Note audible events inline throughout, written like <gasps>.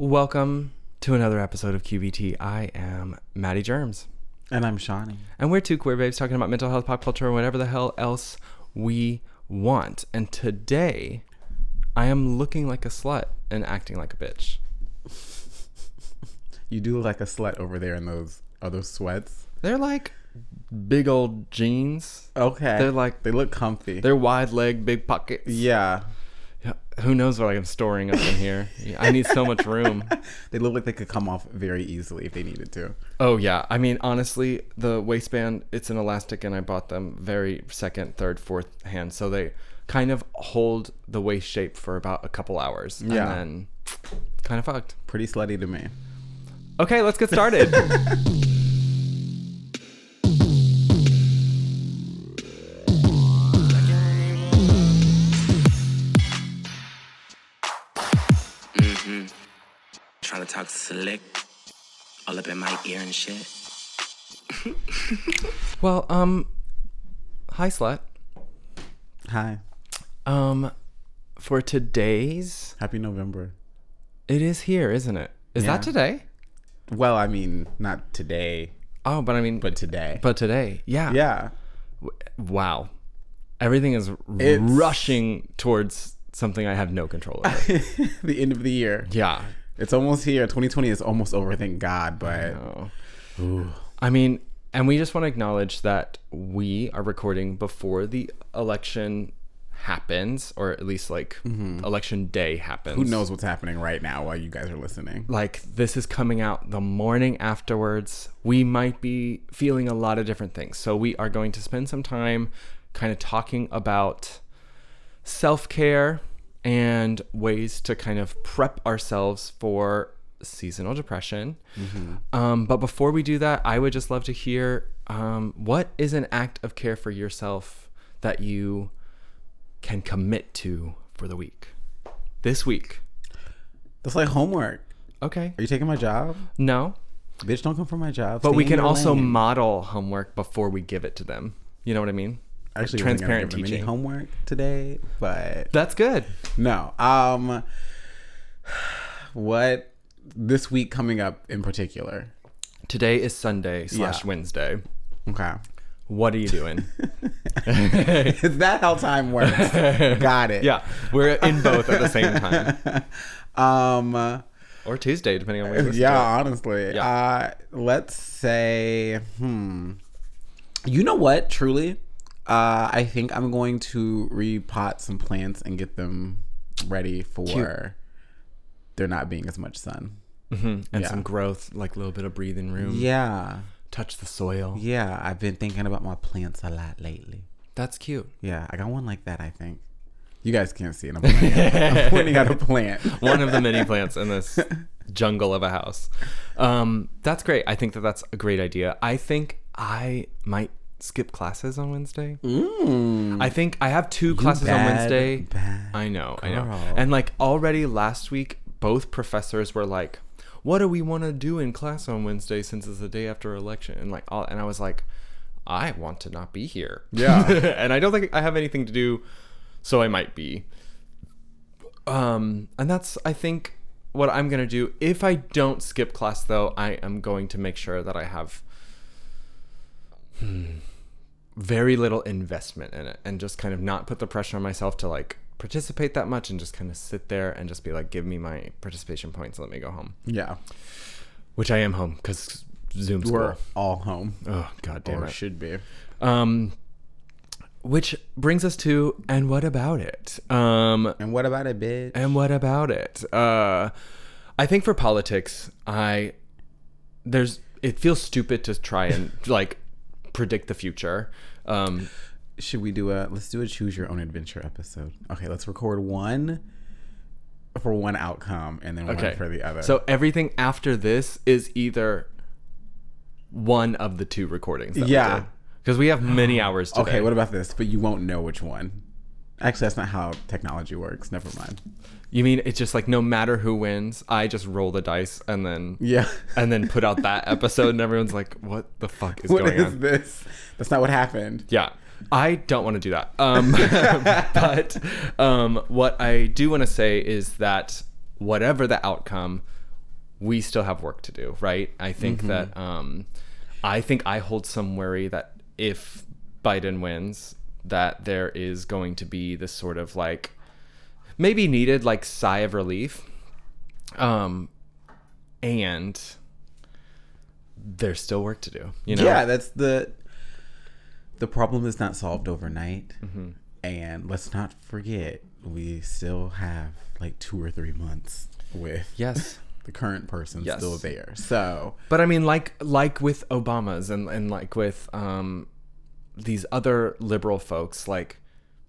Welcome to another episode of QBT. I am Maddie Germs. And I'm Shawnee. And we're two queer babes talking about mental health, pop culture, and whatever the hell else we want. And today, I am looking like a slut and acting like a bitch. <laughs> You do look like a slut over there in those are those sweats. They're like big old jeans. Okay. They're like they look comfy. they're wide leg, big pockets. yeah. Yeah, Who knows what I'm storing up in here? I need so much room. <laughs> They look like they could come off very easily if they needed to. Oh yeah, I mean honestly, the waistband it's an elastic, and I bought them very second, third, fourth hand, so they kind of hold the waist shape for about a couple hours, Yeah. and then kind of fucked. Pretty slutty to me. Okay, let's get started. <laughs> talk slick, all up in my ear and shit. <laughs> well, um, hi slut. Hi. Um, for today's, Happy November. it is here, isn't it? Is Yeah. that today? Well, I mean, not today, Oh, but I mean, but today. but today, yeah, yeah. Wow, everything is It's- rushing towards something I have no control over. <laughs> the end of the year. yeah. It's almost here. 2020 is almost over, thank God, but Oh. I mean, and we just want to acknowledge that we are recording before the election happens, or at least like mm-hmm. election day happens. who knows what's happening right now while you guys are listening. Like, this is coming out the morning afterwards. We might be feeling a lot of different things. So, we are going to spend some time kind of talking about self care and ways to kind of prep ourselves for seasonal depression. Um, but before we do that, I would just love to hear um, what is an act of care for yourself that you can commit to for the week? This week. That's like homework. Okay. Are you taking my job? No. Bitch, don't come for my job. But Stay we can also lane. model homework before we give it to them. You know what I mean? Actually transparent transparent wasn't gonna give any teaching. homework today, but That's good. no. Um, what this week coming up in particular? Today is Sunday slash Wednesday. Okay, What are you doing? <laughs> is that how time works? <laughs> Got it. yeah, we're in both at the same time, <laughs> Um. or Tuesday, depending on listen Yeah. to Honestly. Yeah. Uh. Let's say. Hmm. You know what? Truly. Uh, I think I'm going to repot some plants and get them ready for there not being as much sun. Mhm. and yeah. some growth, like a little bit of breathing room. Yeah. Touch the soil. Yeah, I've been thinking about my plants a lot lately. That's cute. Yeah, I got one like that, I think. You guys can't see it. I'm pointing, I'm <laughs> pointing at a plant. <laughs> One of the many <laughs> plants in this jungle of a house. Um, that's great. I think that that's a great idea. I think I might skip classes on Wednesday. Mm. I think I have two classes on Wednesday. bad I know, I know. And like already last week, both professors were like, "What do we want to do in class on Wednesday since it's the day after election?" And like, all, and I was like, "I want to not be here." Yeah. <laughs> and I don't think I have anything to do, so I might be. Um, and that's I think what I'm gonna do. If I don't skip class, though, I am going to make sure that I have very little investment in it and just kind of not put the pressure on myself to like participate that much and just kind of sit there and just be like give me my participation points and let me go home Yeah. which i am home because zoom school We're all home. oh god damn or it should be. um which brings us to and what about it um And what about it, bitch? and what about it uh i think for politics i there's it feels stupid to try and <laughs> like predict the future um Should we do a let's do a choose your own adventure episode? Okay, let's record one for one outcome and then Okay. one for the other. So everything after this is either one of the two recordings. Yeah. Because we have many <gasps> hours today. okay, what about this? But you won't know which one. Actually, that's not how technology works. Never mind. you mean it's just like no matter who wins, I just roll the dice and then Yeah. and then put out that <laughs> episode and everyone's like, what the fuck is What going is on? this? That's not what happened. Yeah. I don't want to do that. Um, <laughs> but um, what I do want to say is that whatever the outcome, we still have work to do, right? I think that um, I think I hold some worry that if Biden wins, that there is going to be this sort of like maybe needed like sigh of relief, um, and there's still work to do. You know, Yeah, that's the the problem is not solved overnight. Mm-hmm. And let's not forget, we still have like two or three months with yes. <laughs> the current person Yes. still there. So But I mean, like like with Obama's and and like with um these other liberal folks, like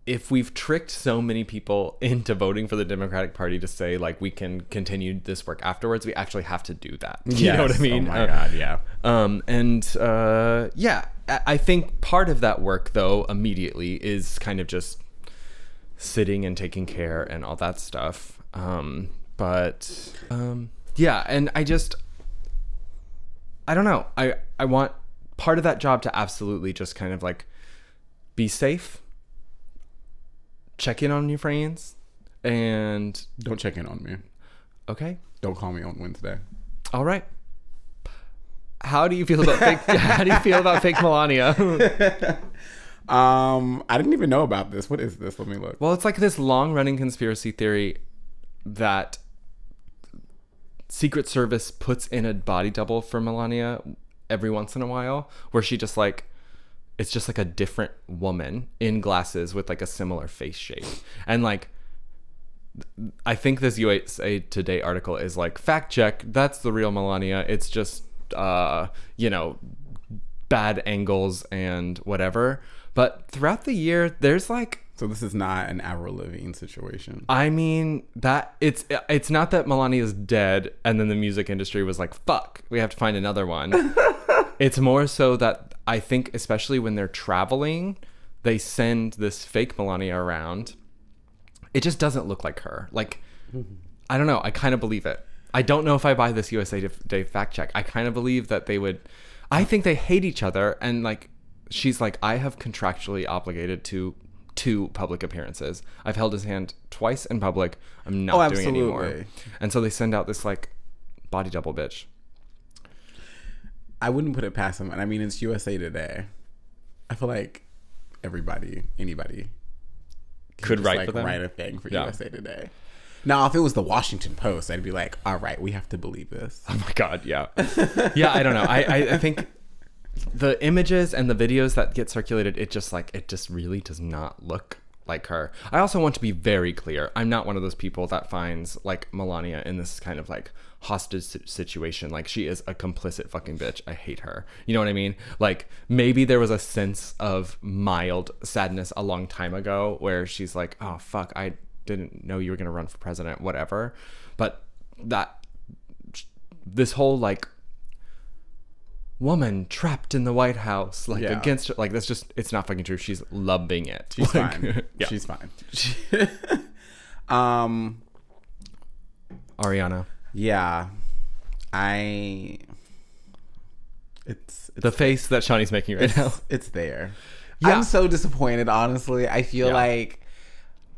if we've tricked so many people <laughs> into voting for the Democratic Party to say like we can continue this work afterwards, we actually have to do that. <laughs> You know what I mean? Oh my Uh, god, yeah. um, and uh, yeah, I I think part of that work, though, immediately is kind of just sitting and taking care and all that stuff. Um, but um, yeah, and I just, I don't know. I I want part of that job to absolutely just kind of like be safe, check in on your friends, and Don't check in on me. okay, Don't call me on Wednesday. all right. How do you feel about fake? <laughs> how do you feel about fake Melania? <laughs> Um, I didn't even know about this. What is this? Let me look. Well, it's like this long running conspiracy theory that Secret Service puts in a body double for Melania every once in a while, where she just like it's just like a different woman in glasses with like a similar face shape. And like I think this USA Today article is like fact check, that's the real Melania. It's just uh, you know, bad angles and whatever. But throughout the year, there's like So this is not an Avril Lavigne situation. I mean that it's it's not that Melania is dead and then the music industry was like fuck we have to find another one. <laughs> it's more so that I think especially when they're traveling, they send this fake Melania around. It just doesn't look like her. Like I don't know. I kind of believe it. I don't know if I buy this USA Today fact check. I kind of believe that they would. I think they hate each other, and like she's like, I have contractually obligated to two public appearances. I've held his hand twice in public. I'm not Oh, doing it anymore. And so they send out this like body double bitch. I wouldn't put it past him. And I mean, it's USA Today. I feel like everybody, anybody, Could write like, for them? Write a thing for Yeah. USA Today. Now, if it was the Washington Post, I'd be like, all right, we have to believe this. Oh my god, yeah, <laughs> yeah. I don't know. I, I I think the images and the videos that get circulated, it just like it just really does not look like her. I also want to be very clear. I'm not one of those people that finds like Melania in this kind of like hostage situation. Like she is a complicit fucking bitch. I hate her. You know what I mean? Like maybe there was a sense of mild sadness a long time ago where she's like, "Oh fuck, I didn't know you were going to run for president, whatever." But that this whole like woman trapped in the White House, like Yeah. against her, like that's just it's not fucking true. She's loving it. She's Like, fine. <laughs> yeah. She's fine. <laughs> um, Ariana. yeah, I. It's it's, The face that Shawnee's making right now. it's there. Yeah. I'm so disappointed. Honestly, I feel Yeah. like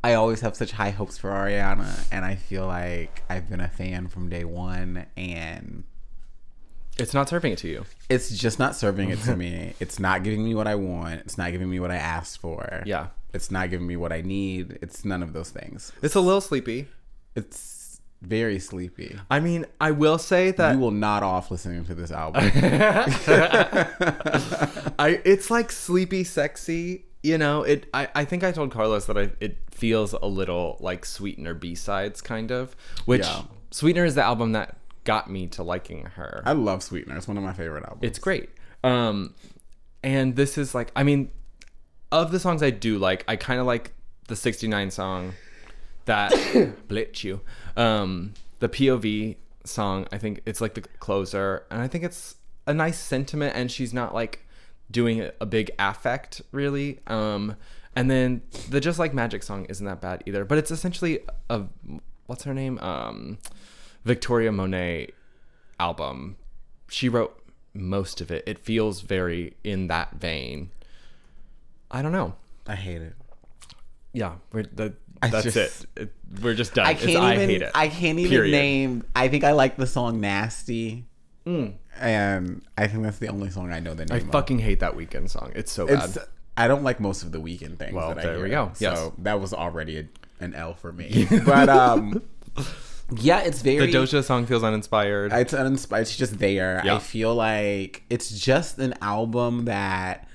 I always have such high hopes for Ariana, and I feel like I've been a fan from day one, and It's not serving it to you. it's just not serving it to me. <laughs> It's not giving me what I want. It's not giving me what I asked for. Yeah. It's not giving me what I need. It's none of those things. It's a little sleepy. It's very sleepy. I mean, I will say that You will nod off listening to this album. <laughs> I it's like sleepy sexy. You know, it. I, I think I told Carlos that I, it feels a little like Sweetener B sides kind of, which Yeah. Sweetener is the album that got me to liking her. I love Sweetener. It's one of my favorite albums. It's great. Um, and this is like, I mean, of the songs I do like, I kind of like the 69 song that <coughs> blitz you. Um, the POV song, I think it's like the closer, and I think it's a nice sentiment, and she's not like doing a, big affect really. Um, and then the Just Like Magic song isn't that bad either, but it's essentially a what's her name? Um, Victoria Monet album. She wrote most of it. It feels very in that vein. I don't know. I hate it. yeah, we're, that, that's just- it. it. We're just done. I can't I even. hate it. I can't even Period. name. I think I like the song "Nasty," Mm. and I think that's the only song I know the name. I of. fucking hate that Weeknd song. It's so bad. I don't like most of the Weeknd things. Well, that I there we go. Yes. So that was already a, an L for me. <laughs> but um, <laughs> yeah, it's very. the. Doja song feels uninspired. It's uninspired. It's just there. Yeah. I feel like it's just an album that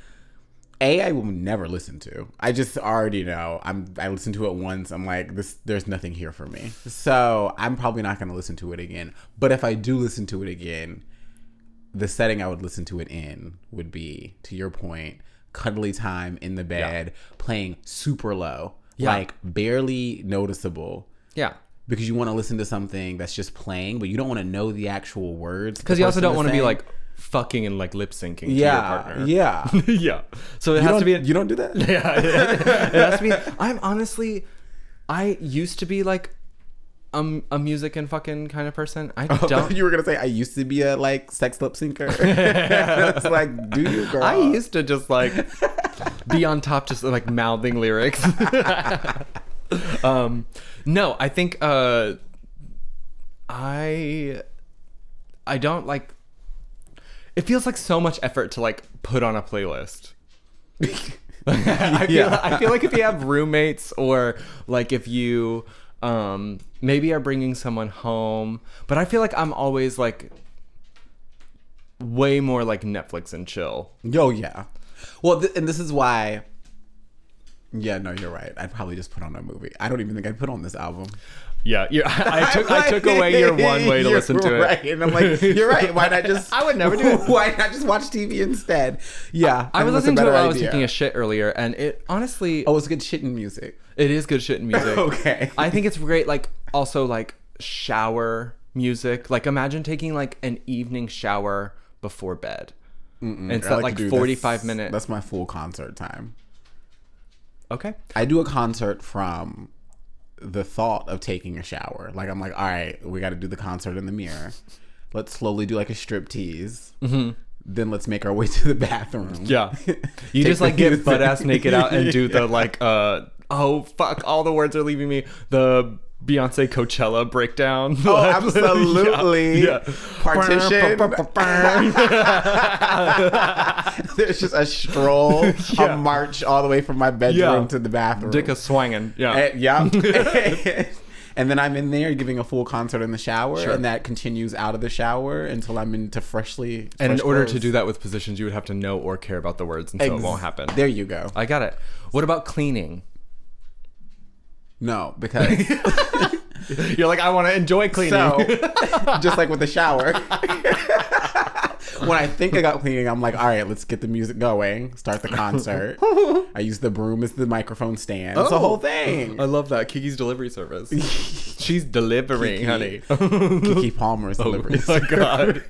a I will never listen to. I just already know. I'm. I listened to it once. I'm like this. There's nothing here for me. So I'm probably not going to listen to it again. But if I do listen to it again, the setting I would listen to it in would be, to your point, cuddly time in the bed, playing super low, Yeah. like barely noticeable yeah. Because you want to listen to something that's just playing, but you don't want to know the actual words. Because you also don't want to be like fucking and like lip syncing to your yeah, partner. yeah. You <laughs> yeah. So it has to be. you don't do that. <laughs> yeah. it has to be. I'm honestly, I used to be like, um, a music and fucking kind of person. I <laughs> don't. you were gonna say I used to be a like sex lip syncer. it's like, do you, girl? I used to just like be on top, just like mouthing lyrics. Um, no, I think uh, I I don't like. It feels like so much effort to like put on a playlist. <laughs> I feel, Yeah. I feel like if you have roommates or like if you um maybe are bringing someone home, but I feel like I'm always like way more like Netflix and chill. Yo, yeah. Well, th- and this is why. Yeah, no, you're right. I'd probably just put on a movie. I don't even think I'd put on this album. Yeah, I, I <laughs> took I took away your one way to You're listen to it. right. it. And I'm like, you're right. Why not just? <laughs> I would never do <laughs> it. Why not just watch TV instead? Yeah, I was that's a listening to it while I was taking a shit earlier, and it honestly, Oh, it's good shit in music. it is good shit in music. Okay. I think it's great. Like also like shower music. Like imagine taking like an evening shower before bed. And it's I that like do- forty that's- five minute. That's my full concert time. Okay. I do a concert from the thought of taking a shower. Like I'm like, all right, we got to do the concert in the mirror. Let's slowly do like a strip tease. Then let's make our way <laughs> to the bathroom. Mm-hmm. Yeah. <laughs> You just like get butt ass naked out and do the <laughs> like uh oh fuck all the words are leaving me. The Beyonce Coachella breakdown. Oh, <laughs> absolutely. Yeah. yeah. Partition. <laughs> There's just a stroll, <laughs> Yeah. a march all the way from my bedroom Yeah. to the bathroom. Dick a swinging. Yeah. Eh, yeah. and then I'm in there giving a full concert in the shower, Sure. and that continues out of the shower until I'm into freshly. and in fresh order to do that with positions, you would have to know or care about the words, and so it won't happen. There you go. I got it. What about cleaning? No, because <laughs> You're like, I want to enjoy cleaning. so <laughs> just like with the shower. <laughs> <laughs> when I think I got cleaning, I'm like, all right, let's get the music going, start the concert. <laughs> I use the broom as the microphone stand. It's the Oh. whole thing. I love that Kiki's delivery service. <laughs> She's delivering, Kiki. honey. Keke Palmer's delivery. Oh my god!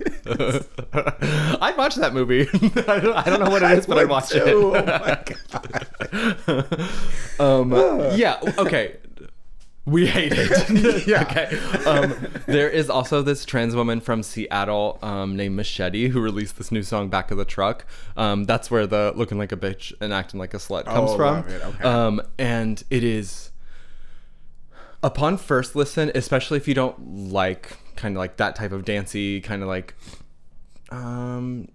I'd watch that movie. I don't, know what it is, but I'd would watch too. it. Oh my god. um, <sighs> yeah. Okay. We hate it. <laughs> Yeah. <laughs> Okay. Um, there is also this trans woman from Seattle um, named Machete who released this new song "Back of the Truck." Um, that's where the "looking like a bitch and acting like a slut" comes Oh, from. love it. Okay. Um, and it is upon first listen, especially if you don't like kind of like that type of dancey kind of like um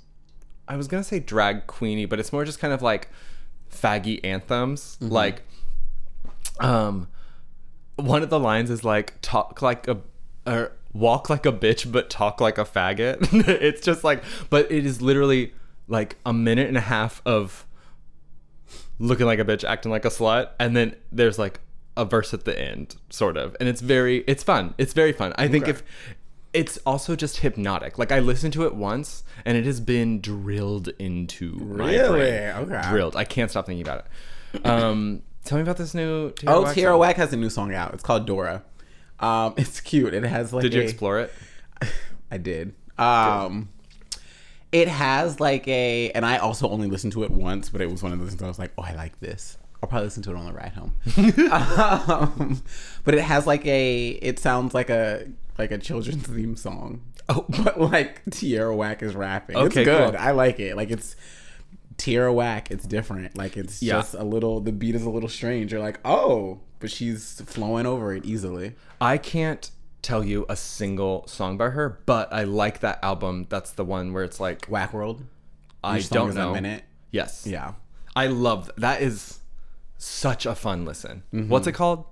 I was gonna say drag queeny, but it's more just kind of like faggy anthems. Mm-hmm. Like um one of the lines is like talk like a or walk like a bitch but talk like a faggot. <laughs> it's just like but it is literally like a minute and a half of looking like a bitch, acting like a slut, and then there's like a verse at the end, sort of. And it's very it's fun. It's very fun. I think Okay. if it's also just hypnotic. Like I listened to it once and it has been drilled into my Really? brain. Okay. Drilled. I can't stop thinking about it. Um tell me about this new Tierra Oh, Whack Tierra. Whack has a new song out. It's called Dora. Um, it's cute. It has like Did you a- explore it? <laughs> I did. Um, it has like a, and I also only listened to it once, but it was one of those things I was like, oh, I like this. I'll probably listen to it on the ride home. <laughs> um, but it has like a, it sounds like a like a children's theme song. Oh. <laughs> but like Tierra Whack is rapping. Okay, it's good. cool. I like it. Like it's Tierra Whack, it's different. Like it's Yeah. just a little. The beat is a little strange. You're like, oh, but she's flowing over it easily. I can't tell you a single song by her, but I like that album. That's the one where it's like Whack World. I don't know. Minute. Yes. Yeah. I love that is such a fun listen. Mm-hmm. What's it called?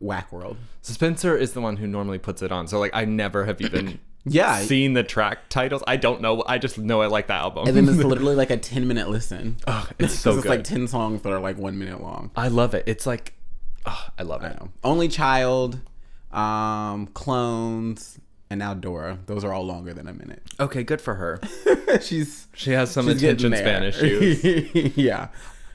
Whack World. Spencer is the one who normally puts it on. So like I never have even <coughs> Yeah. seen the track titles. I don't know. I just know I like that album. and then it's <laughs> literally like a 10 minute listen. Ugh, <laughs> it's 'Cause <laughs> so good. it's like 10 songs that are like one minute long. I love it. It's like ugh, I love I it. know. Only Child, um, Clones, and now Dora. Those are all longer than a minute. Okay, good for her. she's She has some she's attention span issues. yeah.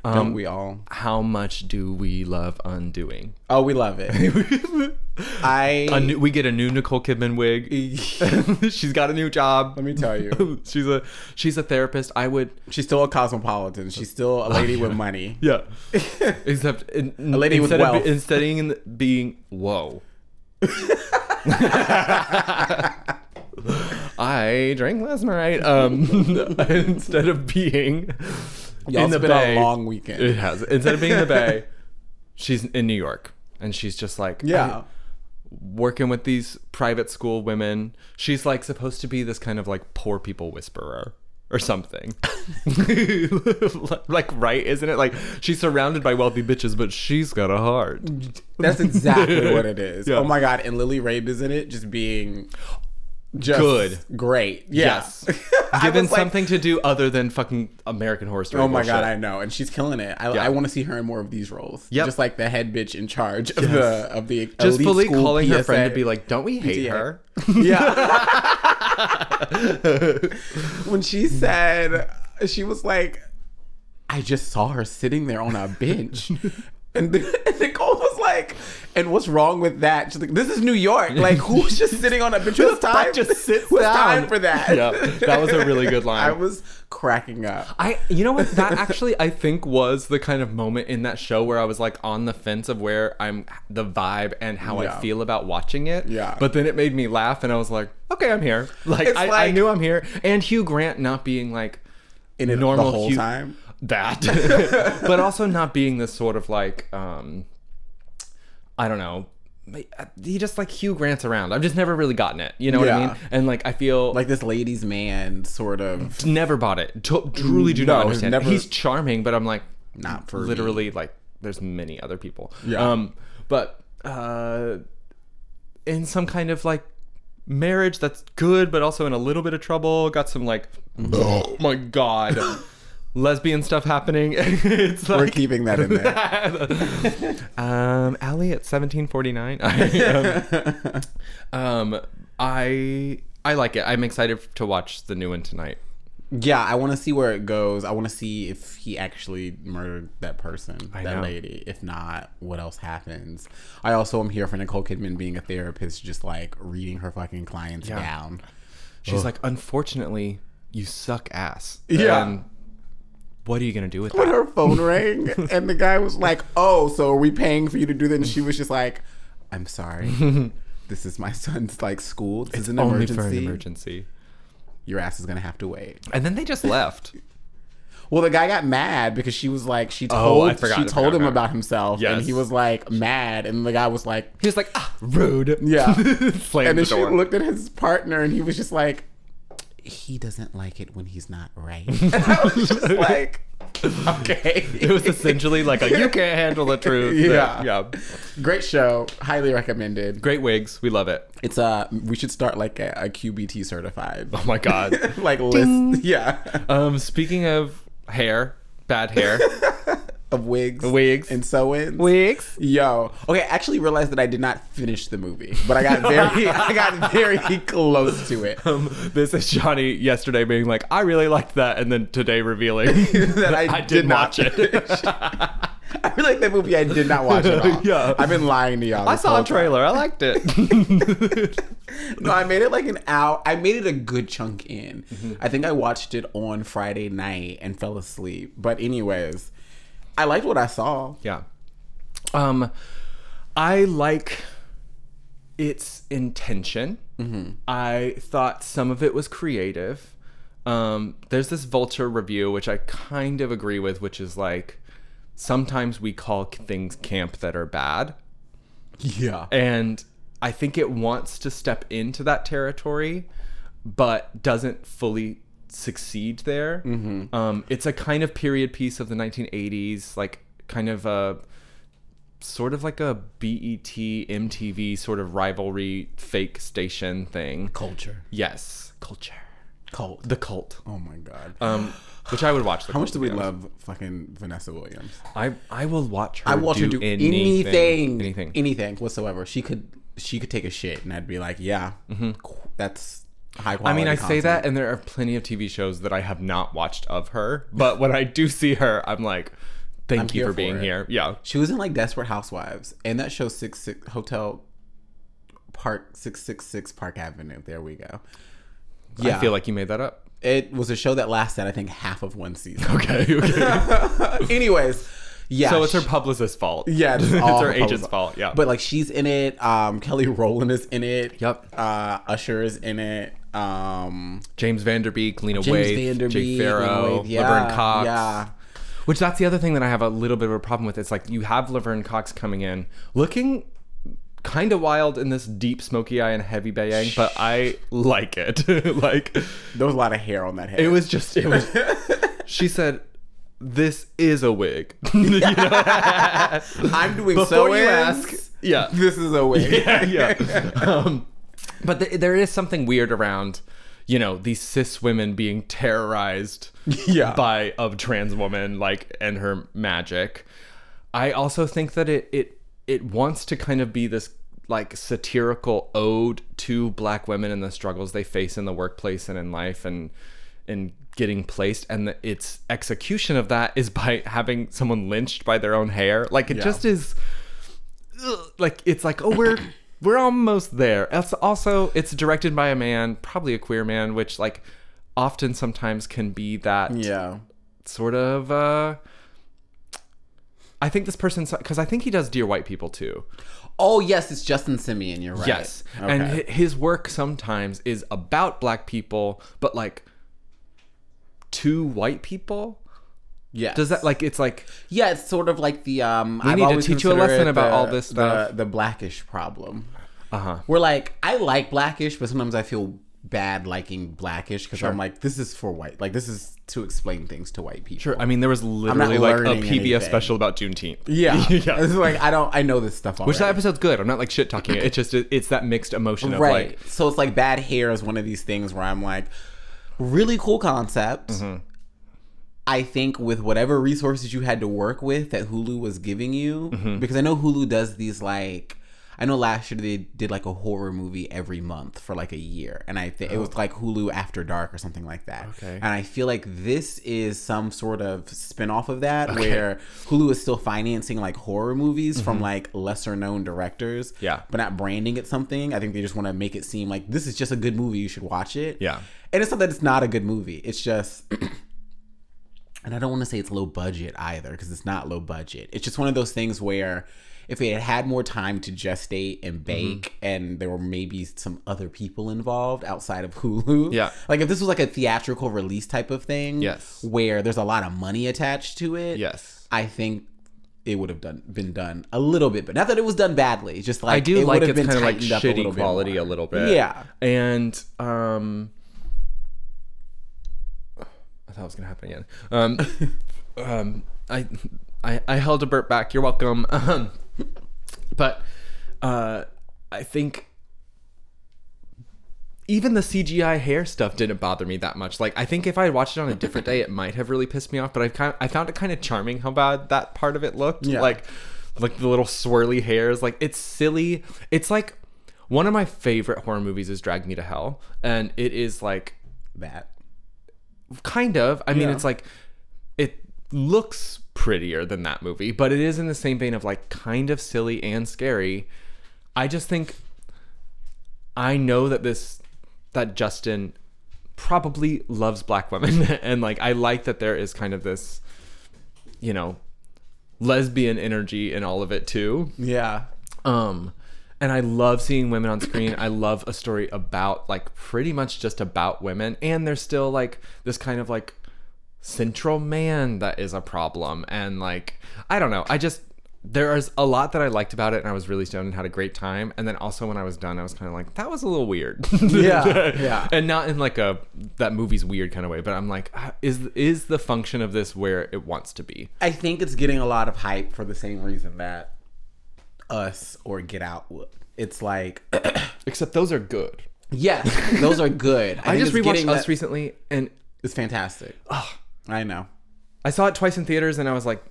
Um, Don't we all? How much do we love undoing? Oh, we love it. I A new, we get a new Nicole Kidman wig. <laughs> <laughs> she's got a new job. let me tell you, <laughs> she's a she's a therapist. I would she's still a cosmopolitan. She's still a lady with money. yeah. Except in, A lady with instead of wealth. instead of being whoa. I drank last night. Um, instead of being Y'all in the bay, a long weekend. It has. Instead of being in the bay, she's in New York, and she's just like yeah. I- working with these private school women. She's like supposed to be this kind of like poor people whisperer or something. <laughs> like right, isn't it? Like she's surrounded by wealthy bitches, but she's got a heart. That's exactly what it is. <laughs> Yeah. Oh my god! And Lily Rabe is in it, just being just Good. great. Yeah. Yes. <laughs> Given was like, something to do other than fucking American Horror Story. Oh my god. I know, and she's killing it. I, Yeah. I want to see her in more of these roles. Yep. just like the head bitch in charge of the of the just elite fully calling her friend to be like, "Don't we hate PTA. her?" <laughs> Yeah. <laughs> when she said she was like, I just saw her sitting there on a bench. And, <laughs> and Nicole was like, "And what's wrong with that?" She's like, "This is New York. Like, who's just <laughs> sitting on a bench? Who's time? just sits <laughs> Who's down?" time for that?" Yeah, that was a really good line. I was cracking up. I, you know what? That actually, I think, was the kind of moment in that show where I was like on the fence of where I'm, the vibe and how Yeah. I feel about watching it. Yeah. But then it made me laugh, and I was like, okay, I'm here. Like, I, I knew I'm here. And Hugh Grant not being like In it normal the whole Hugh, time. That, <laughs> <laughs> but also not being this sort of like, um, I don't know. He just like Hugh Grant's around. I've just never really gotten it. You know what I mean? And like I feel Like this ladies' man, sort of. never bought it. To- truly do No, not understand. never- He's charming, but I'm like Not for me. literally like there's many other people. Yeah. Um, but uh, in some kind of like marriage that's good, but also in a little bit of trouble. Got some like oh my god. <laughs> Lesbian stuff happening. <laughs> it's We're keeping that in there. <laughs> um, Allie at 1749. <laughs> I, um, um, I I like it. I'm excited to watch the new one tonight. Yeah, I want to see where it goes. I want to see if he actually murdered that person, that know. lady. If not, what else happens? I also am here for Nicole Kidman being a therapist, just like reading her fucking clients Yeah. down. She's like, unfortunately, you suck ass. Yeah. And what are you gonna do with When that? her phone <laughs> rang, and the guy was like, "Oh, so are we paying for you to do that?" And she was just like, "I'm sorry, <laughs> this is my son's like school. This is an Only emergency. for an emergency. Your ass is gonna have to wait." And then they just left. <laughs> Well, the guy got mad because she was like, she Oh, told I forgot, she told him about himself, and he was like mad, and the guy was like, He was like, ah, rude. Yeah. And the then she looked at his partner, and he was just like, he doesn't like it when he's not right. <laughs> <laughs> I was just <laughs> like, okay, it was essentially like a you can't handle the truth. Yeah. yeah. great show, highly recommended. Great wigs. We love it. It's uh, we should start like a, a QBT certified, Oh my god. like list, yeah, um, speaking of hair, bad hair, of wigs, wigs, and sew-ins. wigs. Yo, okay. I actually realized that I did not finish the movie, but I got <laughs> very, <laughs> I got very close to it. Um, this is Johnny yesterday being like, I really liked that, and then today revealing <laughs> that I, did, not watch it. I feel like that movie I did not watch at all. Yeah. I've been lying to y'all. I saw a trailer. I liked it. No, I made it like an hour. I made it a good chunk in. I think I watched it on Friday night and fell asleep. But anyways, I liked what I saw. Yeah. Um, I like its intention. I thought some of it was creative. Um, there's this Vulture review, which I kind of agree with, which is like sometimes we call things camp that are bad. Yeah. And I think it wants to step into that territory, but doesn't fully succeed there. Um, it's a kind of period piece of the 1980s, like kind of a sort of like a BET MTV sort of rivalry fake station thing. Culture. Yes, culture. Cult. The cult. oh my god. Um, which I would watch. The How much do we love fucking Vanessa Williams? I I will watch her. I watch do her do anything, anything, anything. anything, whatsoever. She could, she could take a shit, and I'd be like, yeah, qu- that's high Mm-hmm. I mean, I say that, and there are plenty of TV shows that I have not watched of her. But when I do see her, I'm like, thank I'm you for for being it. here. Yeah. she was in like Desperate Housewives, and that show six six Hotel Park six six six Park Avenue. There we go. Yeah, I feel like you made that up. it was a show that lasted, I think, half of one season. <laughs> Okay. okay. <laughs> Anyways, yeah. so it's her publicist's fault. Yeah, it's <laughs> it's her her agent's fault. Yeah. But like she's in it. Um, Kelly Rowland is in it. Yep. Uh, Usher is in it. Um, James Van Der Beek, Lena James Waithe, Van Der Beek, Jake Pharoah, yeah, Laverne Cox. yeah. Which that's the other thing that I have a little bit of a problem with. It's like you have Laverne Cox coming in, looking kind of wild in this deep smoky eye and heavy bayang, but I like it. <laughs> like there was a lot of hair on that head. it was just it was. <laughs> she said, "This is a wig." <laughs> I'm doing Before so you ask, yeah. This is a wig. yeah, yeah. Um, but th- there is something weird around, you know, these cis women being terrorized <laughs> Yeah. by of trans woman like and her magic. I also think that it it it wants to kind of be this like satirical ode to black women and the struggles they face in the workplace and in life and and getting placed and the, its execution of that is by having someone lynched by their own hair like it Yeah. just is ugh, like it's like oh we're <clears throat> we're almost there it's also it's directed by a man probably a queer man which like often sometimes can be that Yeah. sort of uh I think this person because I think he does Dear White People too. Oh yes, it's Justin Simien. You're right. Yes, Okay. and his work sometimes is about black people, but like to white people. Yes. Does that like it's like Yeah, it's sort of like the um. We I've need to always teach you a considered lesson it about all this stuff. The, the blackish problem. uh huh. We're like, I like blackish, but sometimes I feel bad liking blackish because I'm like, this is for white. Like this is to explain things to white people. Sure. I mean, there was literally like a learning PBS anything. special about Juneteenth. Yeah. yeah. <laughs> It's like I don't. I know this stuff already. Which that episode's good. I'm not like shit talking it. It's just it's that mixed emotion of right. like so it's like bad hair is one of these things where I'm like, really cool concept. Mm-hmm. I think with whatever resources you had to work with that Hulu was giving you, Mm-hmm. because I know Hulu does these like. I know last year they did like a horror movie every month for like a year, and I think it was like Hulu After Dark or something like that. Oh. Okay. And I feel like this is some sort of spin-off of that where Hulu is still financing like horror movies from like lesser known directors. Mm-hmm. Yeah. But not branding it something. I think they just want to make it seem like this is just a good movie. You should watch it. Yeah. And it's not that it's not a good movie. It's just <clears throat> and I don't want to say it's low budget either because it's not low budget. It's just one of those things where if it had had more time to gestate Mm-hmm. and bake and there were maybe some other people involved outside of <laughs> Hulu. Yeah. Like if this was like a theatrical release type of thing. Yes. Where there's a lot of money attached to it. yes. I think it would have done been done a little bit, but not that it was done badly. Just like I do it like would have it's been kind of like shitty quality a little bit. Yeah. And um I thought it was gonna happen again. Um <laughs> um I I I held a burp back. You're welcome. Um but uh I think even the CGI hair stuff didn't bother me that much. Like I think if I had watched it on a different day, it might have really pissed me off. But I kind I found it kind of charming how bad that part of it looked. Yeah. Like like the little swirly hairs. Like it's silly. It's like one of my favorite horror movies is Drag Me to Hell, and it is like That. Kind of. I mean, Yeah. it's like it looks prettier than that movie, but it is in the same vein of like kind of silly and scary. I just think I know that this that Justin probably loves black women <laughs> and like I like that there is kind of this you know lesbian energy in all of it too. Yeah. Um and I love seeing women on screen. I love a story about like pretty much just about women, and there's still like this kind of like central man that is a problem, and like I don't know. I just there's a lot that I liked about it, and I was really stoned and had a great time. And then also when I was done, I was kind of like, that was a little weird. <laughs> Yeah, yeah. and not in like a that movie's weird kind of way, but I'm like, ah, is is the function of this where it wants to be? I think it's getting a lot of hype for the same reason that Us or Get Out would. It's like, <clears throat> Except those are good. yes, those are good. <laughs> I, think just rewatched Us that- recently, and It's fantastic. Oh, I know. I saw it twice in theaters, and I was like,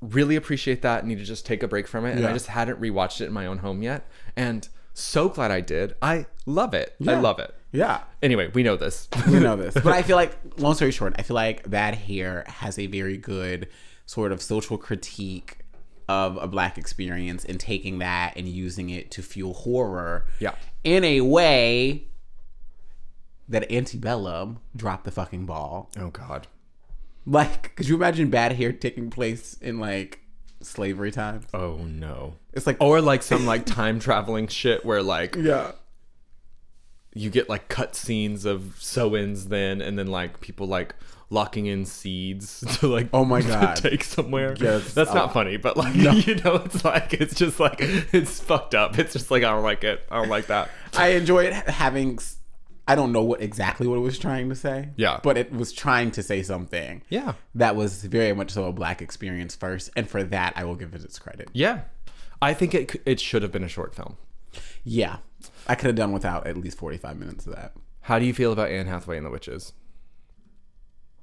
really appreciate that. Need to just take a break from it, and I just hadn't rewatched it in my own home yet, and so glad I did. I love it. I love it. Yeah. Anyway, we know this. we know <laughs> this. But I feel like, long story short, I feel like Bad Hair has a very good sort of social critique of a black experience and taking that and using it to fuel horror. Yeah. In a way that Antebellum dropped the fucking ball. oh God. Like, could you imagine Bad Hair taking place in like slavery times? Oh no. It's like, Or like some like time traveling shit where like yeah. You get like cut scenes of sew-ins then and then like people like locking in seeds <laughs> to like Oh my <laughs> God. take somewhere Yes. that's Oh. not funny but like <laughs> you know it's like it's just like it's fucked up it's just like i don't like it i don't like that I enjoyed having. i don't know what exactly what it was trying to say. Yeah. But it was trying to say something. yeah that was very much so a black experience first, and for that I will give it its credit. yeah i think it it should have been a short film Yeah, I could have done without at least forty five minutes of that. how do you feel about anne hathaway and the witches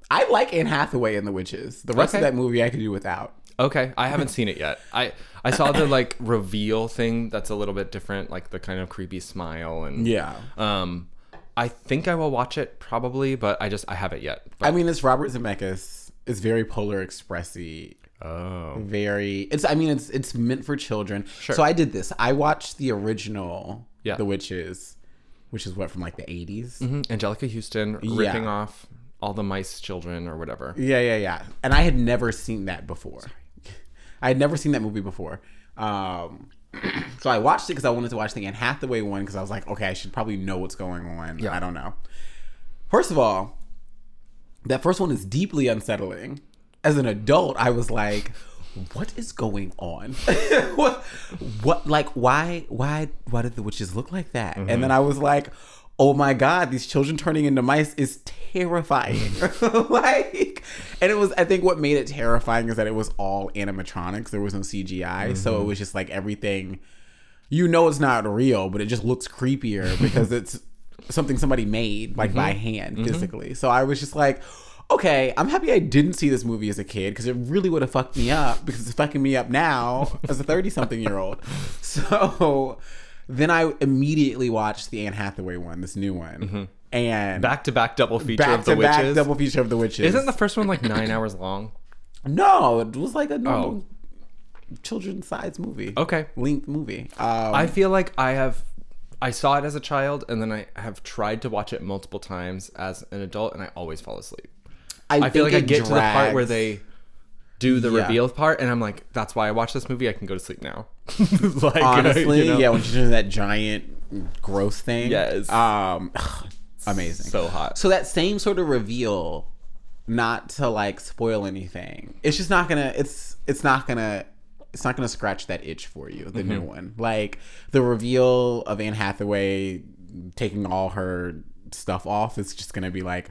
I like Anne Hathaway and The Witches. The rest Okay. of that movie I could do without. okay i haven't seen it yet i i saw the like <laughs> reveal thing that's a little bit different like the kind of creepy smile and Yeah, um i think i will watch it probably but i just i haven't yet but, I mean it's Robert Zemeckis. It's very polar expressy. oh Very. It's. I mean it's it's meant for children. Sure. So I did this. I watched the original. Yeah. The Witches, which is what from like the 80s Mhm. Anjelica Huston Yeah. ripping off all the mice children or whatever. Yeah, yeah, yeah. And I had never seen that before. <laughs> I had never seen that movie before. Um, <clears throat> so I watched it because I wanted to watch the Anne Hathaway one because I was like, okay, I should probably know what's going on. Yeah. I don't know. First of all, that first one is deeply unsettling. As an adult, I was like, what is going on? <laughs> what, what, like, why, why, why did the witches look like that? And then mm-hmm. I was like, oh my God, these children turning into mice is terrifying. Mm-hmm. <laughs> like, and it was, I think what made it terrifying is that it was all animatronics. There was no CGI. So it mm-hmm. was just like everything, you know, it's not real, but it just looks creepier because <laughs> it's something somebody made like by hand physically. So I was just like, okay, I'm happy I didn't see this movie as a kid because it really would have fucked me up because it's fucking me up now <laughs> as a 30 something year old. <laughs> So then I immediately watched the Anne Hathaway one, this new one. And Back to back double feature back of the to back witches. double feature of the witches. Isn't the first one like nine hours long? No, it was like a normal Oh. children's size movie. Okay. Length movie. Um, I feel like I have I saw it as a child and then I have tried to watch it multiple times as an adult and I always fall asleep. I, feel like I get to the part where they do the Yeah. reveal part and I'm like, that's why I watch this movie. I can go to sleep now. <laughs> like <laughs> honestly, you know? yeah, when she's doing that giant gross thing. Yes. Um amazing. So hot. So that same sort of reveal, not to like spoil anything. It's just not gonna it's it's not gonna it's not gonna scratch that itch for you, the new one. Like the reveal of Anne Hathaway taking all her stuff off, it's just gonna be like,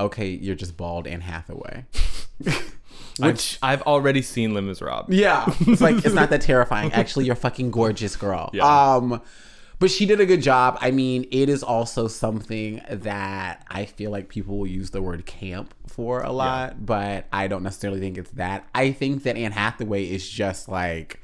okay, you're just bald Anne Hathaway. <laughs> Which I've already seen Les Miserables. Yeah. It's like it's not that <laughs> terrifying. Actually, you're fucking gorgeous girl. Yeah. Um but she did a good job. I mean, it is also something that I feel like people will use the word camp for a lot, but I don't necessarily think it's that. I think that Anne Hathaway is just like